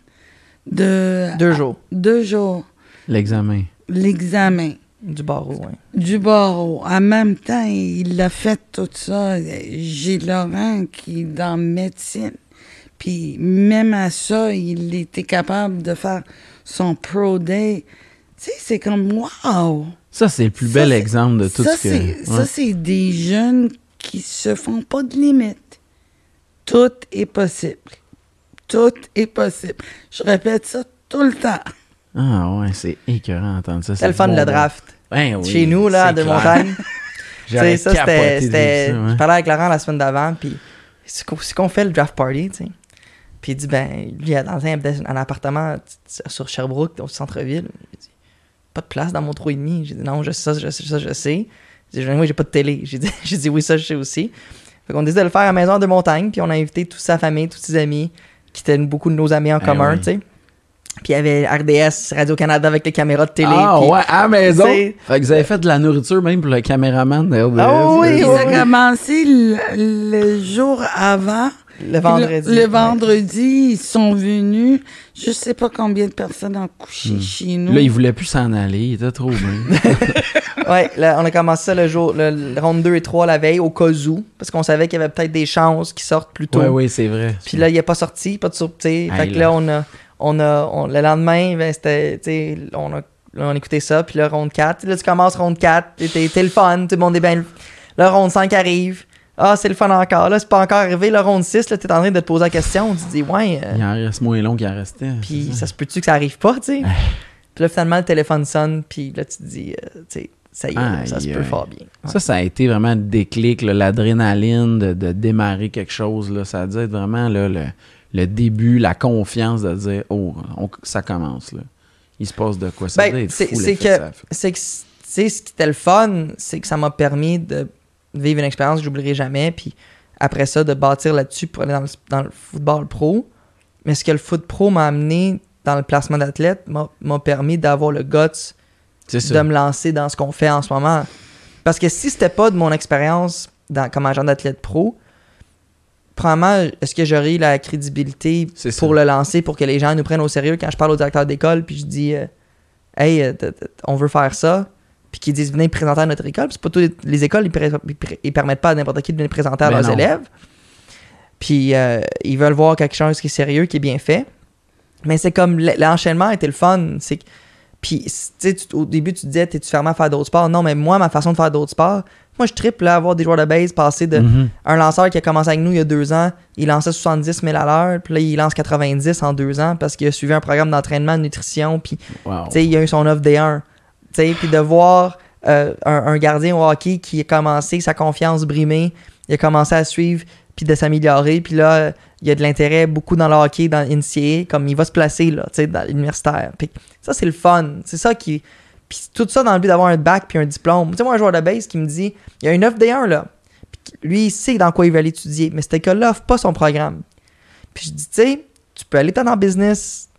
de... Deux jours. Deux jours, L'examen. l'examen Du barreau, ouais. du barreau. En même temps, il a fait tout ça. J'ai Laurent qui est dans médecine. Puis même à ça, il était capable de faire son pro day. Tu sais, c'est comme wow! Ça, c'est le plus Ça, bel exemple de tout ça, ce que. Ça, c'est des jeunes qui se font pas de limites. Tout est possible. Tout est possible. Je répète ça tout le temps. Ah ouais, c'est écœurant d'entendre ça. C'était le fun, bon, le draft. Ben oui, Chez nous, là, de clair. montagne. Sais, ça, c'était. de ouais. Je parlais avec Laurent la semaine d'avant, puis c'est qu'on fait le draft party, tu sais. Puis il dit, ben, lui, il a dans un, un appartement sur Sherbrooke, au centre-ville. J'ai dit, pas de place dans mon 3,5. J'ai dit, non, je sais ça, je sais ça, je sais. J'ai dit, moi, j'ai pas de télé. J'ai dit, oui, ça, je sais aussi. Fait qu'on décide de le faire à la maison de montagne, puis on a invité toute sa famille, tous ses amis, qui étaient beaucoup de nos amis en Eh commun, oui. tu sais. Puis il y avait RDS, Radio-Canada avec les caméras de télé. Ah ouais, à la maison. Fait que vous avez fait de la nourriture même pour le caméraman de RDS. Ah oui, Puis oui, ça a oui. commencé le, le jour avant. Le vendredi. Le, le ouais. vendredi, ils sont venus. Je sais pas combien de personnes ont couché Hmm. chez nous. Là, il voulait plus s'en aller, il était trop bien. Ouais, là, on a commencé ça le jour, le, le round 2 et 3 la veille, au cas où, parce qu'on savait qu'il y avait peut-être des chances qu'ils sortent plus tôt. ouais, ouais, c'est vrai. Puis là, il est pas sorti, pas de surprise. Fait que là, on a, on a, on- le lendemain, ben, c'était, on a, là, on a écouté ça, puis le round 4, là, tu commences round 4, t'es, le fun, tout le monde est bien. Le round 5 arrive. Ah, c'est le fun encore. Là, c'est pas encore arrivé. Le round 6, là, t'es en train de te poser la question. Tu te dis, ouais. euh, Il en reste moins long qu'il en restait. puis ça se peut-tu que ça arrive pas, tu sais? Puis là, finalement, le téléphone sonne, puis là, tu te dis, euh, tu sais, ça y est, là, ça se peut fort bien. Ouais. Ça, ça a été vraiment le déclic, là, l'adrénaline de, de démarrer quelque chose. Là. Ça a dû être vraiment là, le, le début, la confiance de dire Oh, on- ça commence. Là. Il se passe de quoi ça Ben, c'est- que- c'est que, tu sais, ce qui était le fun, c'est que ça m'a permis de vivre une expérience que j'oublierai jamais, puis après ça, de bâtir là-dessus pour aller dans le, dans le football pro. Mais ce que le foot pro m'a amené dans le placement d'athlète m'a permis d'avoir le guts de me lancer dans ce qu'on fait en ce moment. Parce que si c'était pas de mon expérience dans- comme agent d'athlète pro, probablement, est-ce que j'aurais eu la crédibilité pour le lancer, pour que les gens nous prennent au sérieux quand je parle au directeur d'école, puis je dis, euh, hey, euh, on veut faire ça, puis qu'ils disent, venez présenter à notre école. Puis c'est pas toutes les, les écoles, ils, permettent pas à n'importe qui de venir présenter à leurs non. élèves. Puis euh, ils veulent voir quelque chose qui est sérieux, qui est bien fait. Mais c'est comme l'enchaînement était le fun. C'est puis, tu sais, au début, tu disais, t'es-tu fermé à faire d'autres sports? Non, mais moi, ma façon de faire d'autres sports, moi, je triple là, avoir des joueurs de base, passer de Mhm. un lanceur qui a commencé avec nous il y a deux ans, il lançait 70 000 à l'heure, puis là, il lance 90 en deux ans parce qu'il a suivi un programme d'entraînement, de nutrition, puis Wow. il a eu son offre D1. Tu sais, Puis de voir euh, un, un gardien au hockey qui a commencé sa confiance brimée, il a commencé à suivre, puis de s'améliorer, puis là, il y a de l'intérêt beaucoup dans le hockey, dans NCAA, comme il va se placer là, dans l'universitaire. Ça, c'est le fun. C'est ça qui. Puis tout ça dans le but d'avoir un bac puis un diplôme. Tu sais, moi, un joueur de base qui me dit il y a une offre D1 là. Puis lui, il sait dans quoi il veut aller étudier, mais cette école-là offre pas son programme. Puis je dis, tu sais, tu peux aller dans le business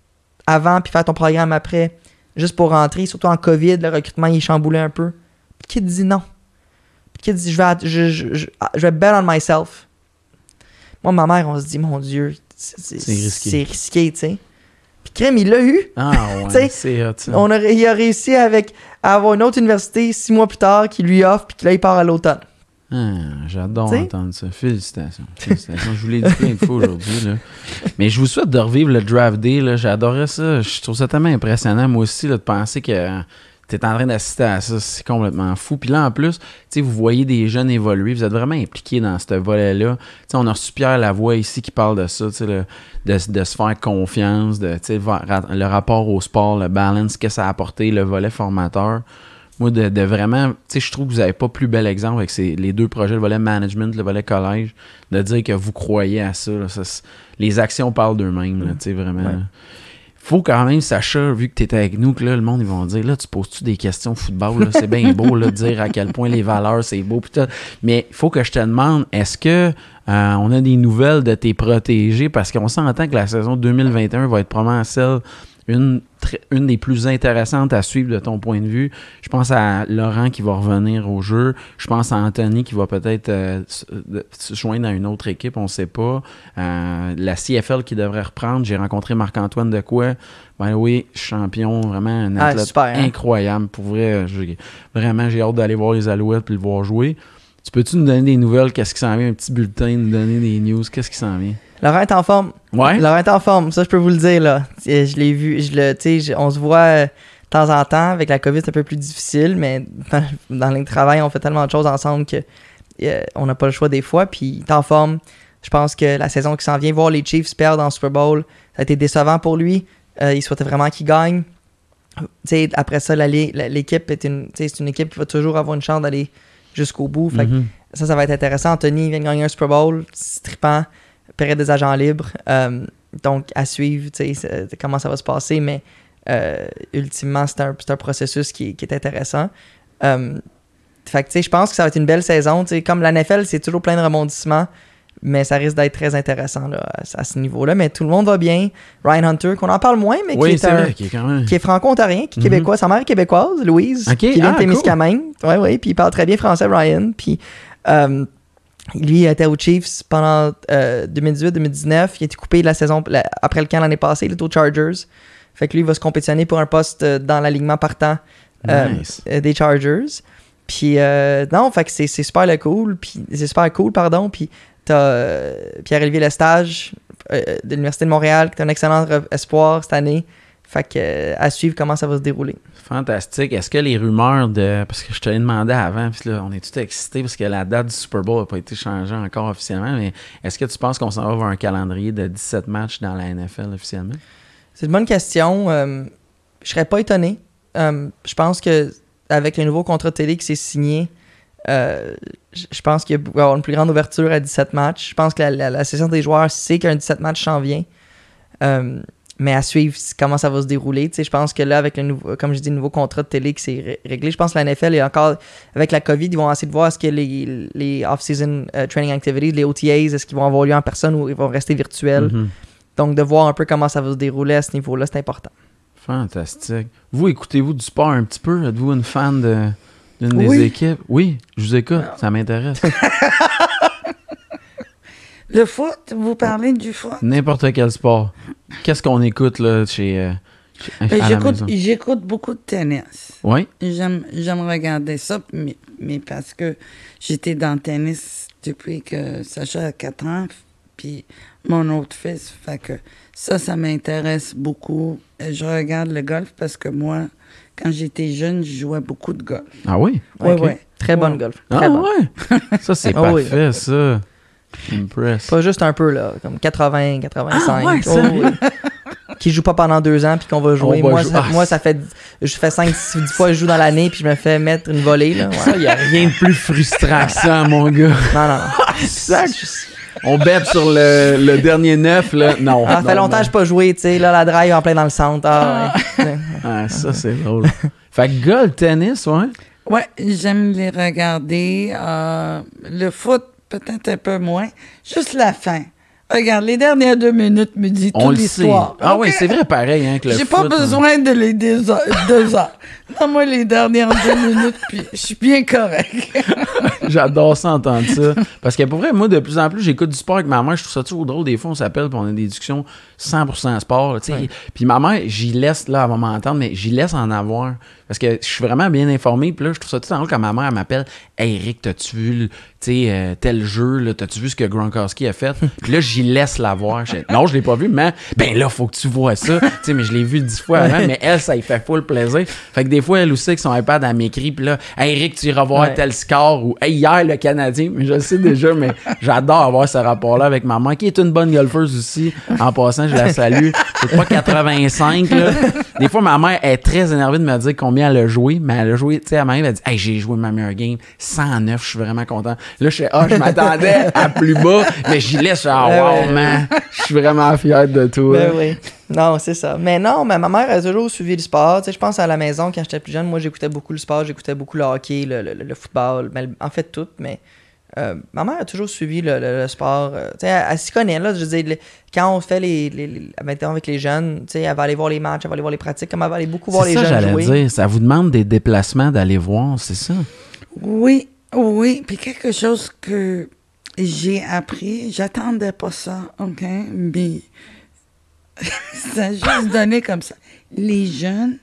avant puis faire ton programme après, juste pour rentrer, surtout en COVID, le recrutement il est chamboulé un peu. Puis qui te dit non? Puis qui te dit je vais, je, je, je, je vais bet on myself? Moi, ma mère, on se dit, mon Dieu, c'est risqué, tu sais. Puis Crème, il l'a eu. Ah ouais, c'est. On a, il a réussi avec, à avoir une autre université six mois plus tard qui lui offre, puis là, il part à l'automne. Ah, J'adore entendre ça. Félicitations. Félicitations. je vous l'ai dit plein de fois aujourd'hui. Mais je vous souhaite de revivre le draft day. J'adorais ça. Je trouve ça tellement impressionnant, moi aussi, là, de penser que tu es en train d'assister à ça. C'est complètement fou. Puis là, en plus, vous voyez des jeunes évoluer. Vous êtes vraiment impliqués dans ce volet-là. On a reçu Pierre Lavoie ici qui parle de ça, le- de, de se faire confiance, de, le rapport au sport, le balance, que ça a apporté, le volet formateur. Moi, de, de vraiment, je trouve que vous n'avez pas plus bel exemple avec ces, les deux projets, le volet management, le volet collège, de dire que vous croyez à ça. là. Ça, c'est- les actions parlent d'eux-mêmes, tu sais, vraiment. Ouais. Faut quand même, Sacha, vu que tu avec nous, que là, le monde, ils vont dire, là, tu poses-tu des questions football, c'est bien beau, là, de dire à quel point les valeurs, c'est beau, tout. Mais il faut que je te demande, est-ce que euh, on a des nouvelles de tes protégés? Parce qu'on s'entend que la saison 2021 va être probablement celle une, une des plus intéressantes à suivre de ton point de vue. Je pense à Laurent qui va revenir au jeu. Je pense à Anthony qui va peut-être euh, se, joindre à une autre équipe, on ne sait pas. Euh, la CFL qui devrait reprendre. J'ai rencontré Marc-Antoine Decoy. Ben oui, champion, vraiment un Ah, athlète super, hein? incroyable. Pour vrai, vraiment, j'ai hâte d'aller voir les Alouettes et le voir jouer. Tu peux-tu nous donner des nouvelles? Qu'est-ce qui s'en vient? Un petit bulletin, nous donner des news? Qu'est-ce qui s'en vient? Laurent est en forme. Ouais? Laurent est en forme, ça je peux vous le dire là. Je l'ai vu, je le, je- on se voit euh, de temps en temps. Avec la COVID, c'est un peu plus difficile, mais dans, dans le travail, on fait tellement de choses ensemble que euh, on n'a pas le choix des fois. Puis il est en forme. Je pense que la saison qui s'en vient, voir les Chiefs perdre en Super Bowl, ça a été décevant pour lui. Euh, il souhaitait vraiment qu'il gagne. Tu sais, après ça, l'équipe est c'est une équipe qui va toujours avoir une chance d'aller jusqu'au bout. Fait que Mhm. ça, ça va être intéressant. Anthony vient de gagner un Super Bowl, c'est trippant, période des agents libres. Euh, donc, à suivre, tu sais, comment ça va se passer, mais euh, ultimement, c'est un, c'est un processus qui, est- qui est intéressant. Euh, fait que, tu sais, je pense que ça va être une belle saison. Tu sais, comme la NFL, c'est toujours plein de rebondissements, mais ça risque d'être très intéressant là, à, à ce niveau-là. Mais tout le monde va bien. Ryan Hunter, qu'on en parle moins, mais Oui, qui est, un- vrai, qui est quand même. qui est franco-ontarien, qui est Mhm. québécois. Sa mère est québécoise, Louise, qui vient ah, de Témiscamingue. Ouais, ouais, puis il parle très bien français, Ryan. Puis euh, lui il était aux Chiefs pendant 2018-2019. Il a été coupé de la saison la- après le camp l'année passée, il est aux Chargers. Fait que lui, il va se compétitionner pour un poste euh, dans l'alignement partant euh, Nice. euh, des Chargers. Puis euh, non, fait que c'est c'est super le cool. Puis c'est super cool, pardon. Puis t'as euh, Pierre-Olivier Lestage euh, de l'Université de Montréal, qui est un excellent espoir cette année. Fait que euh, à suivre comment ça va se dérouler. Fantastique. Est-ce que les rumeurs de. Parce que je te l'ai demandé avant, puis là, on est tout excités parce que la date du Super Bowl n'a pas été changée encore officiellement, mais est-ce que tu penses qu'on s'en va vers un calendrier de 17 matchs dans la NFL officiellement? C'est une bonne question. Euh, je serais pas étonné. Euh, je pense que avec le nouveau contrat de télé qui s'est signé, euh, je pense qu'il va y avoir une plus grande ouverture à 17 matchs. Je pense que la, la, la session des joueurs sait qu'un 17 matchs s'en vient. Euh, mais à suivre comment ça va se dérouler. Tu sais, je pense que là, avec le nouveau, comme je dis, le nouveau contrat de télé qui s'est ré- réglé, je pense que la NFL est encore, avec la COVID, ils vont essayer de voir est-ce que les, les off-season euh, training activities, les OTAs, est-ce qu'ils vont avoir lieu en personne ou ils vont rester virtuels. Mhm. Donc, de voir un peu comment ça va se dérouler à ce niveau-là, c'est important. Fantastique. Vous, écoutez-vous du sport un petit peu? Êtes-vous une fan de- Oui. des équipes? Oui, je vous écoute. Ça m'intéresse. Le foot, vous parlez du foot? N'importe quel sport. Qu'est-ce qu'on écoute là chez, euh, chez- Ben, J'écoute beaucoup de tennis. Oui? J'aime regarder ça, mais, mais parce que j'étais dans le tennis depuis que Sacha a 4 ans, puis mon autre fils. Fait que ça, ça m'intéresse beaucoup. Et Je regarde le golf parce que moi, quand j'étais jeune, je jouais beaucoup de golf. Ah oui? Oui, oui. Très bonne Ouais. golf. Ah Très bonne. ouais? Ça, c'est Ah oui. parfait, ça. Impress. Pas juste un peu, là, comme 80, 85. Ah ouais, Oh, sérieux? oui. qui joue pas pendant deux ans, puis qu'on va jouer. On va moi, jouer. ça, Ah, moi, ça fait. Je fais 5, 10 fois que je joue dans l'année, puis je me fais mettre une volée, là. Ouais. Ça, il a rien de plus frustrant que ça, mon gars. Non, non, non. Sac. On bête sur le, le dernier neuf, là. Non. Ah, ça fait non, longtemps que je n'ai pas joué, tu sais. Là, la drive en plein dans le centre. Ah, ouais. Ah, ça, c'est drôle. Fait que golf, tennis, ouais. Ouais, j'aime les regarder. Euh, le foot, peut-être un peu moins. Juste la fin. Regarde, les dernières deux minutes me dit toute le l'histoire. Ah oui, c'est vrai pareil, hein, que le J'ai pas hein. besoin de les deux heures. Donne-moi les dernières deux minutes, puis je suis bien correct. J'adore ça, entendre ça. Parce que pour vrai, moi, de plus en plus, j'écoute du sport avec ma mère. Je trouve ça toujours drôle. Des fois, on s'appelle puis on a des discussions 100% sport. là, tu sais. Puis ma mère, j'y laisse, là, elle va m'entendre, mais j'y laisse en avoir. Parce que je suis vraiment bien informé. Puis là, je trouve ça tout drôle quand ma mère elle m'appelle Hey Eric, t'as-tu vu le- tu sais, euh, tel jeu là, T'as-tu vu ce que Gronkowski a fait Puis là, j'y laisse la voir. Je- non, je l'ai pas vu, mais ben là, faut que tu vois ça. tu sais, mais je l'ai vu dix fois avant. Mais elle, ça lui fait full plaisir. Fait que des fois, elle aussi, avec son iPad, elle m'écrit. Puis là, Hey Eric, tu iras voir Ouais. tel score. Ou Hey, hier, le Canadien. Mais je le sais déjà, mais j'adore avoir ce rapport-là avec ma mère, qui est une bonne golfeuse aussi. En passant, je la salue. C'est pas 85, là. Des fois, ma mère est très énervée de me dire combien elle a joué, mais elle a joué, tu sais, elle m'arrive, elle dit, hey, j'ai joué ma meilleure game, 109, je suis vraiment content. Là, je fais, ah, je m'attendais à plus bas, mais j'y laisse, ah, wow, ouais. man, je suis vraiment fier de toi. Ben oui. Non, c'est ça. Mais non, mais ma mère a toujours suivi le sport. Tu sais, je pense à la maison, quand j'étais plus jeune, moi, j'écoutais beaucoup le sport, j'écoutais beaucoup le hockey, le, le- le football, mais en fait tout. Mais euh, ma mère a toujours suivi le, le- le sport. euh, tu sais, elle, elle s'y connaît, là. Je veux dire, quand on fait les, les, les- mettons, avec les jeunes, tu sais, elle va aller voir les matchs, elle va aller voir les pratiques, comme elle va aller beaucoup voir C'est les ça, jeunes j'allais jouer. dire. Ça vous demande des déplacements d'aller voir, c'est ça? Oui, oui. Puis quelque chose que j'ai appris, j'attendais pas ça, OK? Mais ça a juste donné comme ça. Les jeunes,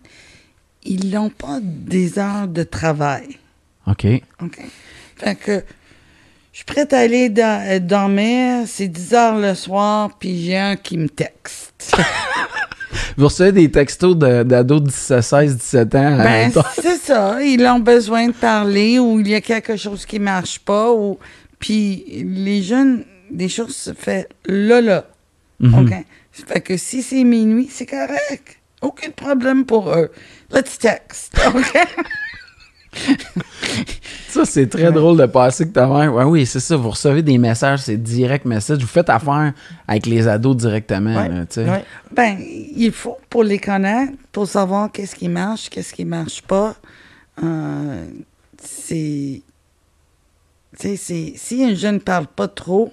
ils n'ont pas des heures de travail. OK. OK? Fait que je suis prête à aller euh, dormir, c'est 10 heures le soir, puis j'ai un qui me texte. Vous recevez des textos d'ados de 16, 16, 17 ans. Ben, euh, c'est ça. Ils ont besoin de parler ou il y a quelque chose qui marche pas. Ou... Puis les jeunes, des choses se fait là, là. Mhm. OK? Fait que si c'est minuit, c'est correct. Aucun problème pour eux. Let's text. OK? Ça, c'est très drôle de passer que ta mère. Ouais, oui, c'est ça. Vous recevez des messages, c'est direct message. Vous faites affaire avec les ados directement. Ouais, là, ouais. ben, il faut pour les connaître, pour savoir qu'est-ce qui marche, qu'est-ce qui marche pas. Euh, c'est. Tu sais, c'est- si un jeune ne parle pas trop,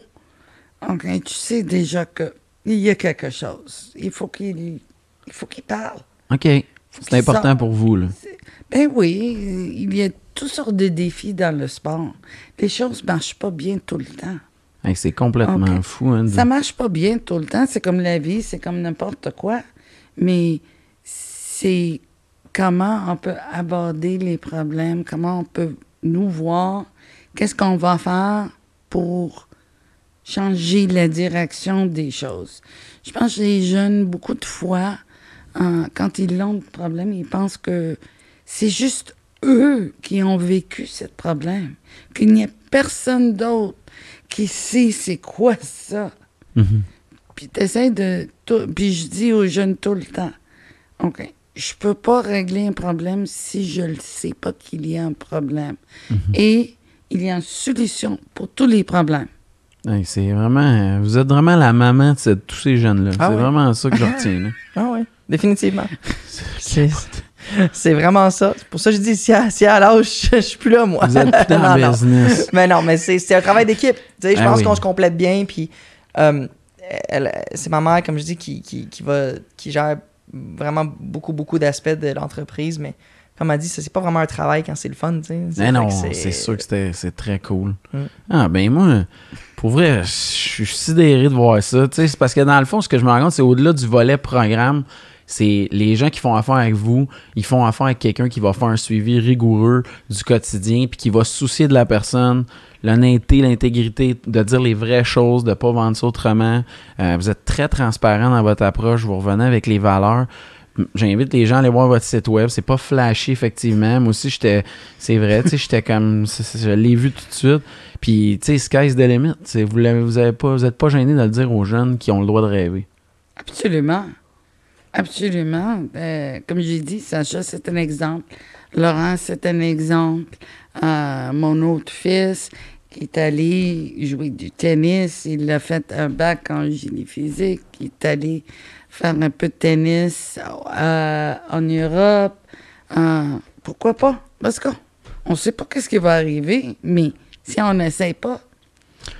OK, tu sais déjà que il y a quelque chose. Il faut qu'il il faut qu'il parle. OK. C'est important sorte. pour vous, là. Ben oui, il y a toutes sortes de défis dans le sport. Les choses ne marchent pas bien tout le temps. Hey, c'est complètement fou. Hein, de- Ça marche pas bien tout le temps. C'est comme la vie, c'est comme n'importe quoi. Mais c'est comment on peut aborder les problèmes, comment on peut nous voir, qu'est-ce qu'on va faire pour changer la direction des choses. Je pense que les jeunes, beaucoup de fois, euh, quand ils ont des problèmes, ils pensent que c'est juste eux qui ont vécu ce problème, qu'il n'y a personne d'autre qui sait c'est quoi ça. Mhm. Puis t'essaies de... Puis je dis aux jeunes tout le temps, OK, je peux pas régler un problème si je ne sais pas qu'il y a un problème. Mhm. Et il y a une solution pour tous les problèmes. Hey, c'est vraiment. Vous êtes vraiment la maman de tous ces jeunes-là. Ah c'est vraiment ça que je retiens. là. Ah ouais, définitivement. C'est c'est vraiment ça. C'est pour ça que je dis, si à, si à l'âge, je, je suis plus là, moi. Vous êtes plus dans Non, le non. business. Mais non, mais c'est c'est un travail d'équipe. Tu sais, je Ah pense oui. qu'on se complète bien. Puis, euh, elle- c'est ma mère, comme je dis, qui, qui, qui va, qui gère vraiment beaucoup, beaucoup d'aspects de l'entreprise. Mais comme elle dit, ça, c'est pas vraiment un travail quand c'est le fun. tu sais. Non, c'est sûr que c'était- c'est très cool. Mm. Ah, ben moi, pour vrai, je suis sidéré de voir ça. Tu sais, c'est parce que dans le fond, ce que je me rends compte, c'est au-delà du volet programme, c'est les gens qui font affaire avec vous, ils font affaire avec quelqu'un qui va faire un suivi rigoureux du quotidien, puis qui va se soucier de la personne, l'honnêteté, l'intégrité, de dire les vraies choses, de pas vendre ça autrement. Euh, vous êtes très transparent dans votre approche, vous revenez avec les valeurs. J'invite les gens à aller voir votre site web. C'est pas flashy, effectivement. Moi aussi, j'étais. C'est vrai, tu sais, j'étais comme. Je l'ai vu tout de suite. Puis, tu sais, sky's the limit. Vous l'avez- vous avez pas, pas gêné de le dire aux jeunes qui ont le droit de rêver. Absolument. Absolument. Euh, comme j'ai dit, Sacha, c'est un exemple. Laurent, c'est un exemple. Euh, mon autre fils est allé jouer du tennis, il a fait un bac en génie physique, il est allé faire un peu de tennis euh, en Europe. Euh, pourquoi pas? Parce qu'on ne sait pas qu'est-ce qui va arriver, mais si on n'essaye pas,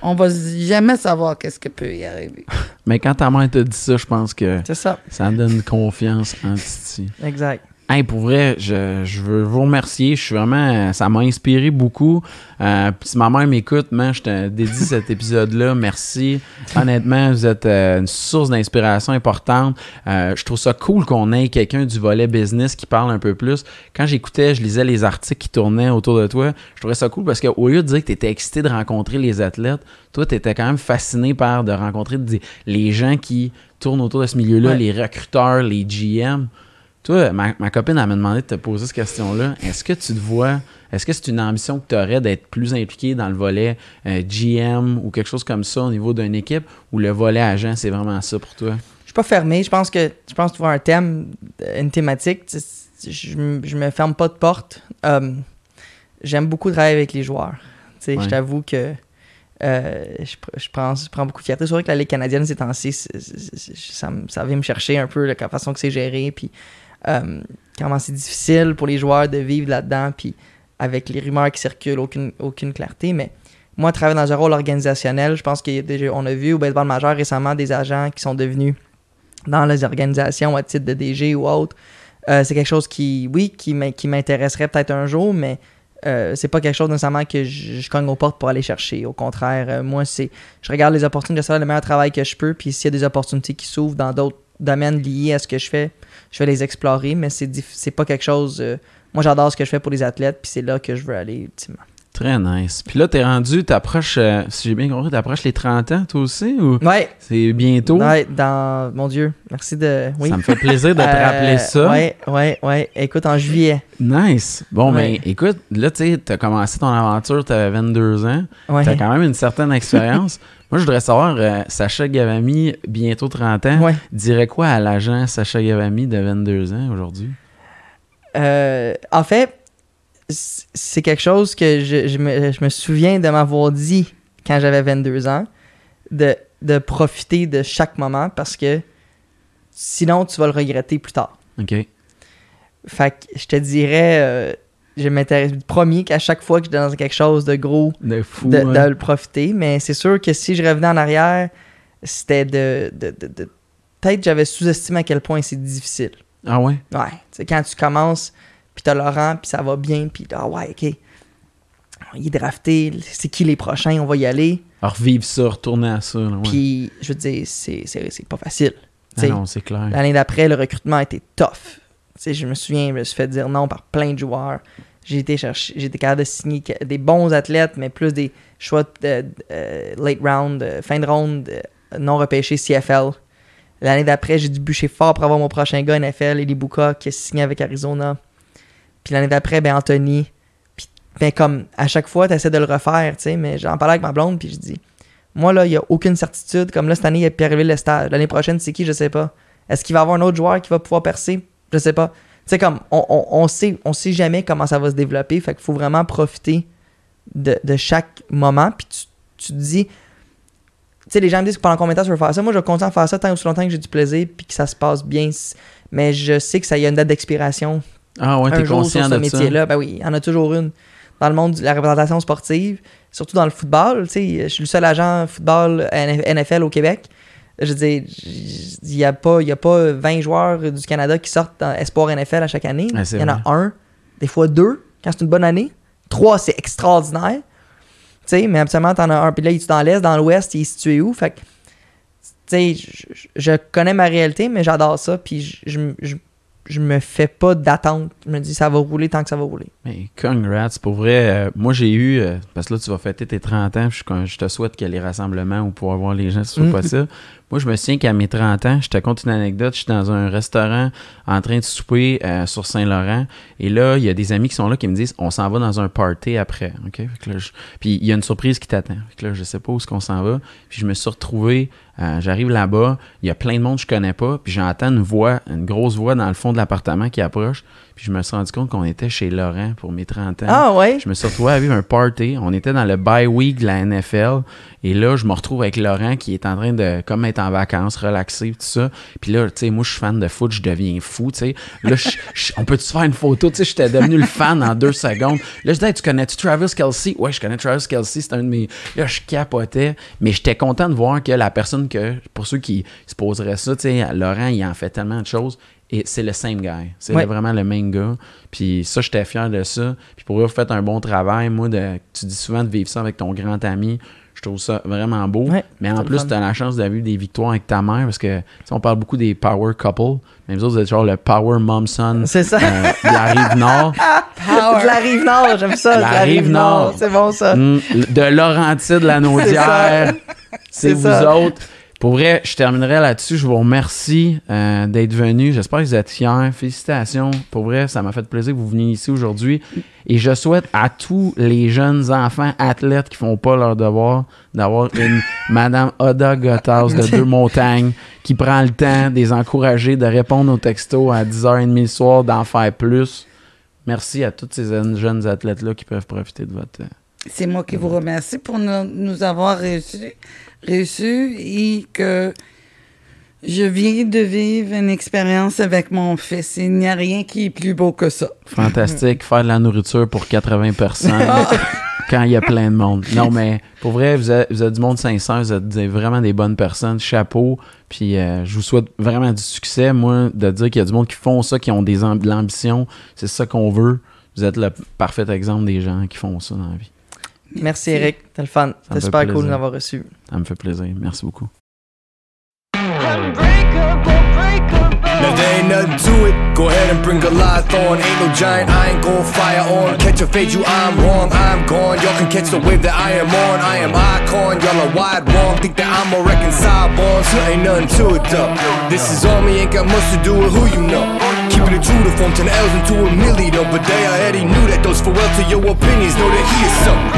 on va jamais savoir qu'est-ce qui peut y arriver. Mais quand ta mère te dit ça, je pense que C'est ça. ça donne confiance en Titi. Exact. Hey, pour vrai, je, je veux vous remercier. Je suis vraiment. Ça m'a inspiré beaucoup. Euh, si ma mère m'écoute, man, je te dédie cet épisode-là. Merci. Honnêtement, vous êtes euh, une source d'inspiration importante. Euh, je trouve ça cool qu'on ait quelqu'un du volet business qui parle un peu plus. Quand j'écoutais, je lisais les articles qui tournaient autour de toi. Je trouvais ça cool parce qu'au lieu de dire que tu étais excité de rencontrer les athlètes, toi, tu étais quand même fasciné par de rencontrer des- les gens qui tournent autour de ce milieu-là, Ouais. les recruteurs, les GM. Toi, ma, ma copine, elle m'a demandé de te poser cette question-là. Est-ce que tu te vois, est-ce que c'est une ambition que tu aurais d'être plus impliqué dans le volet euh, GM ou quelque chose comme ça au niveau d'une équipe? Ou le volet agent, c'est vraiment ça pour toi? Je suis pas fermé. Je pense que je pense trouver un thème, euh, une thématique. tu Je, me- je me ferme pas de porte. Euh, J'aime beaucoup travailler avec les joueurs. Tu sais, Ouais. Je t'avoue que euh, je, pr- je prends, je prends beaucoup de fierté. C'est vrai que la Ligue canadienne, ces temps-ci, ça, ça vient me chercher un peu la façon que c'est géré. Puis euh, comment c'est difficile pour les joueurs de vivre là-dedans. Puis avec les rumeurs qui circulent, aucune, aucune clarté. Mais moi, travailler dans un rôle organisationnel, je pense qu'on a vu au baseball majeur récemment des agents qui sont devenus dans les organisations à titre de DG ou autre. Euh, c'est quelque chose qui, oui, qui m'in- qui m'intéresserait peut-être un jour, mais euh, c'est pas quelque chose nécessairement que je, je cogne aux portes pour aller chercher. Au contraire, euh, moi, c'est je regarde les opportunités, de faire le meilleur travail que je peux, puis s'il y a des opportunités qui s'ouvrent dans d'autres domaines liés à ce que je fais, je vais les explorer, mais c'est c'est pas quelque chose... euh, moi, j'adore ce que je fais pour les athlètes, puis c'est là que je veux aller ultimement. Très nice. Puis là, t'es rendu, t'approches, euh, si j'ai bien compris, t'approches les 30 ans, toi aussi, ou? Ouais, c'est bientôt? ouais, dans... Mon Dieu, merci de... Oui. Ça me fait plaisir de te Euh, rappeler ça. Ouais, ouais, ouais. Écoute, en juillet. Nice. Bon, Ouais. ben, écoute, là, tu sais, t'as commencé ton aventure, t'avais 22 ans. Ouais. T'as quand même une certaine expérience. Moi, je voudrais savoir, euh, Sacha Gavami, bientôt 30 ans, Ouais. dirait quoi à l'agent Sacha Gavami de 22 ans aujourd'hui? Euh, en fait, c'est quelque chose que je, je me, je me souviens de m'avoir dit quand j'avais 22 ans, de, de profiter de chaque moment parce que sinon tu vas le regretter plus tard. OK. Fait que je te dirais, euh, je m'intéresse premier qu'à chaque fois que je dans quelque chose de gros, De fou. de, hein? de le profiter. Mais c'est sûr que si je revenais en arrière, c'était de. de, de- Peut-être que j'avais sous-estimé à quel point c'est difficile. Ah ouais? Ouais, tu sais, quand tu commences, puis t'as Laurent, puis ça va bien, puis ah ouais, ok. Il est drafté, c'est qui les prochains, on va y aller. Alors, vivre ça, retourner à ça. Puis, je veux dire, c'est, pas facile. Ah non, c'est clair. L'année d'après, le recrutement était tough. Tu sais, je me souviens, je me suis fait dire non par plein de joueurs. J'ai été chercher, capable de signer des bons athlètes, mais plus des choix de, euh, late round, euh, fin de round, euh, non repêchés CFL. L'année d'après, j'ai dû bûcher fort pour avoir mon prochain gars NFL, Eli Buka, qui a signé avec Arizona. Puis l'année d'après, ben Anthony. Puis, ben comme, à chaque fois, tu essaies de le refaire, tu sais, mais j'en parlais avec ma blonde, puis je dis, moi, là, il n'y a aucune certitude. Comme là, cette année, il y a Pierre-Émile Lestage. L'année prochaine, c'est qui, je sais pas. Est-ce qu'il va y avoir un autre joueur qui va pouvoir percer? Je sais pas. Sais, comme, on, on, on sait, on sait jamais comment ça va se développer. Fait qu'il faut vraiment profiter de, de chaque moment. Puis tu, tu te dis, tu sais, les gens me disent que pendant combien de temps tu veux faire ça? Moi, je vais continuer à faire ça tant aussi longtemps que j'ai du plaisir puis que ça se passe bien. Mais je sais que ça y a une date d'expiration. Ah ouais, t'es conscient sur ce de métier-là. Ben oui, il y en a toujours une. Dans le monde de la représentation sportive, surtout dans le football, tu sais, je suis le seul agent football NFL au Québec. Je veux dire, il n'y a, pas- y a pas 20 joueurs du Canada qui sortent dans Espoir NFL à chaque année. Il y en a un, des fois deux, quand c'est une bonne année. Trois, c'est extraordinaire. Tu sais, mais absolument, t'en as un. Puis là, il est dans l'Est, dans l'Ouest, il est situé où? Fait que, tu sais, je, connais ma réalité, mais j'adore ça. Puis je, je, je, me fais pas d'attente. Je me dis, ça va rouler tant que ça va rouler. Mais congrats, pour vrai. euh, moi, j'ai eu, euh, parce que là, tu vas fêter tes 30 ans, puis je, je te souhaite que les rassemblements ou pouvoir voir les gens, ce soit Mm. possible. Moi, je me souviens qu'à mes 30 ans, je te compte une anecdote, je suis dans un restaurant en train de souper euh, sur Saint-Laurent, et là, il y a des amis qui sont là qui me disent, on s'en va dans un party après, Puis il y a une surprise qui t'attend. Là, je sais pas où est-ce qu'on s'en va. Puis je me suis retrouvé, euh, j'arrive là-bas, il y a plein de monde que je connais pas, puis j'entends une voix, une grosse voix dans le fond de l'appartement qui approche, puis je me suis rendu compte qu'on était chez Laurent pour mes 30 ans. Ah ouais? Je me suis retrouvé à vivre un party. On était dans le bye week de la NFL. Et là, je me retrouve avec Laurent qui est en train de comme être en vacances, relaxé, tout ça. Puis là, tu sais, moi, je suis fan de foot, je deviens fou, tu sais. Là, je- je- on peut-tu faire une photo? Tu sais, j'étais devenu le fan en deux secondes. Là, je dis, Hey, tu connais-tu Travis Kelsey? Ouais, je connais Travis Kelsey, c'est un de mes. Là, je capotais. Mais j'étais content de voir que la personne que, pour ceux qui se poseraient ça, tu sais, Laurent, il en fait tellement de choses. Et c'est le same guy. C'est Ouais. vraiment le même gars. Puis ça, j'étais fier de ça. Puis pour eux, vous faites un bon travail. Moi, de, tu dis souvent de vivre ça avec ton grand ami. Je trouve ça vraiment beau. Ouais, mais en plus, tu as la chance d'avoir eu des victoires avec ta mère parce que tu sais, on parle beaucoup des power couple. Mais vous autres, vous êtes genre le power mom-son C'est ça. euh, de la rive nord. De la rive nord, j'aime ça. de La la rive rive nord. nord. C'est bon ça. Mm, de Laurentide, la Naudière. C'est C'est vous ça. autres. Pour vrai, je terminerai là-dessus. Je vous remercie euh, d'être venus. J'espère que vous êtes fiers. Félicitations. Pour vrai, ça m'a fait plaisir que vous veniez ici aujourd'hui. Et je souhaite à tous les jeunes enfants athlètes qui font pas leur devoir d'avoir une Madame Oda Gotthard de Deux Montagnes qui prend le temps de les encourager, de répondre aux textos à 10h30 le soir, d'en faire plus. Merci à tous ces jeunes athlètes-là qui peuvent profiter de votre... C'est moi qui vous remercie pour nous, nous avoir reçus, reçus et que je viens de vivre une expérience avec mon fils. Il n'y a rien qui est plus beau que ça. Fantastique, faire de la nourriture pour 80 personnes Ah. quand il y a plein de monde. Non, mais pour vrai, vous êtes, vous êtes du monde sincère, vous êtes vraiment des bonnes personnes. Chapeau. Puis euh, je vous souhaite vraiment du succès. Moi, de dire qu'il y a du monde qui font ça, qui ont des amb- de l'ambition, c'est ça qu'on veut. Vous êtes le parfait exemple des gens qui font ça dans la vie. Merci Eric, c'était le fun. me C'était fait super cool de plaisir. nous avoir reçus. Ça me fait plaisir. Merci beaucoup. Now there ain't nothing to it. Go ahead and bring a lot on. Ain't no giant, I ain't gon' fire on. Catch a fade, you I'm wrong, I'm gone. Y'all can catch the wave that I am on. I am icon, y'all are wide wrong. Think that I'm a reconcile bond, so ain't nothing to it though. This is on me, ain't got much to do with who you know. Keeping it true to form 10 L's into a milli though. But they already knew that those farewell to your opinions. Know that he is something.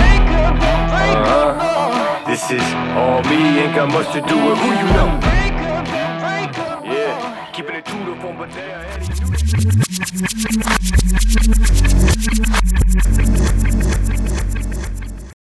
Uh-huh. This is all me, ain't got much to do with who you know. Yeah, keeping it true to form, but they already knew that.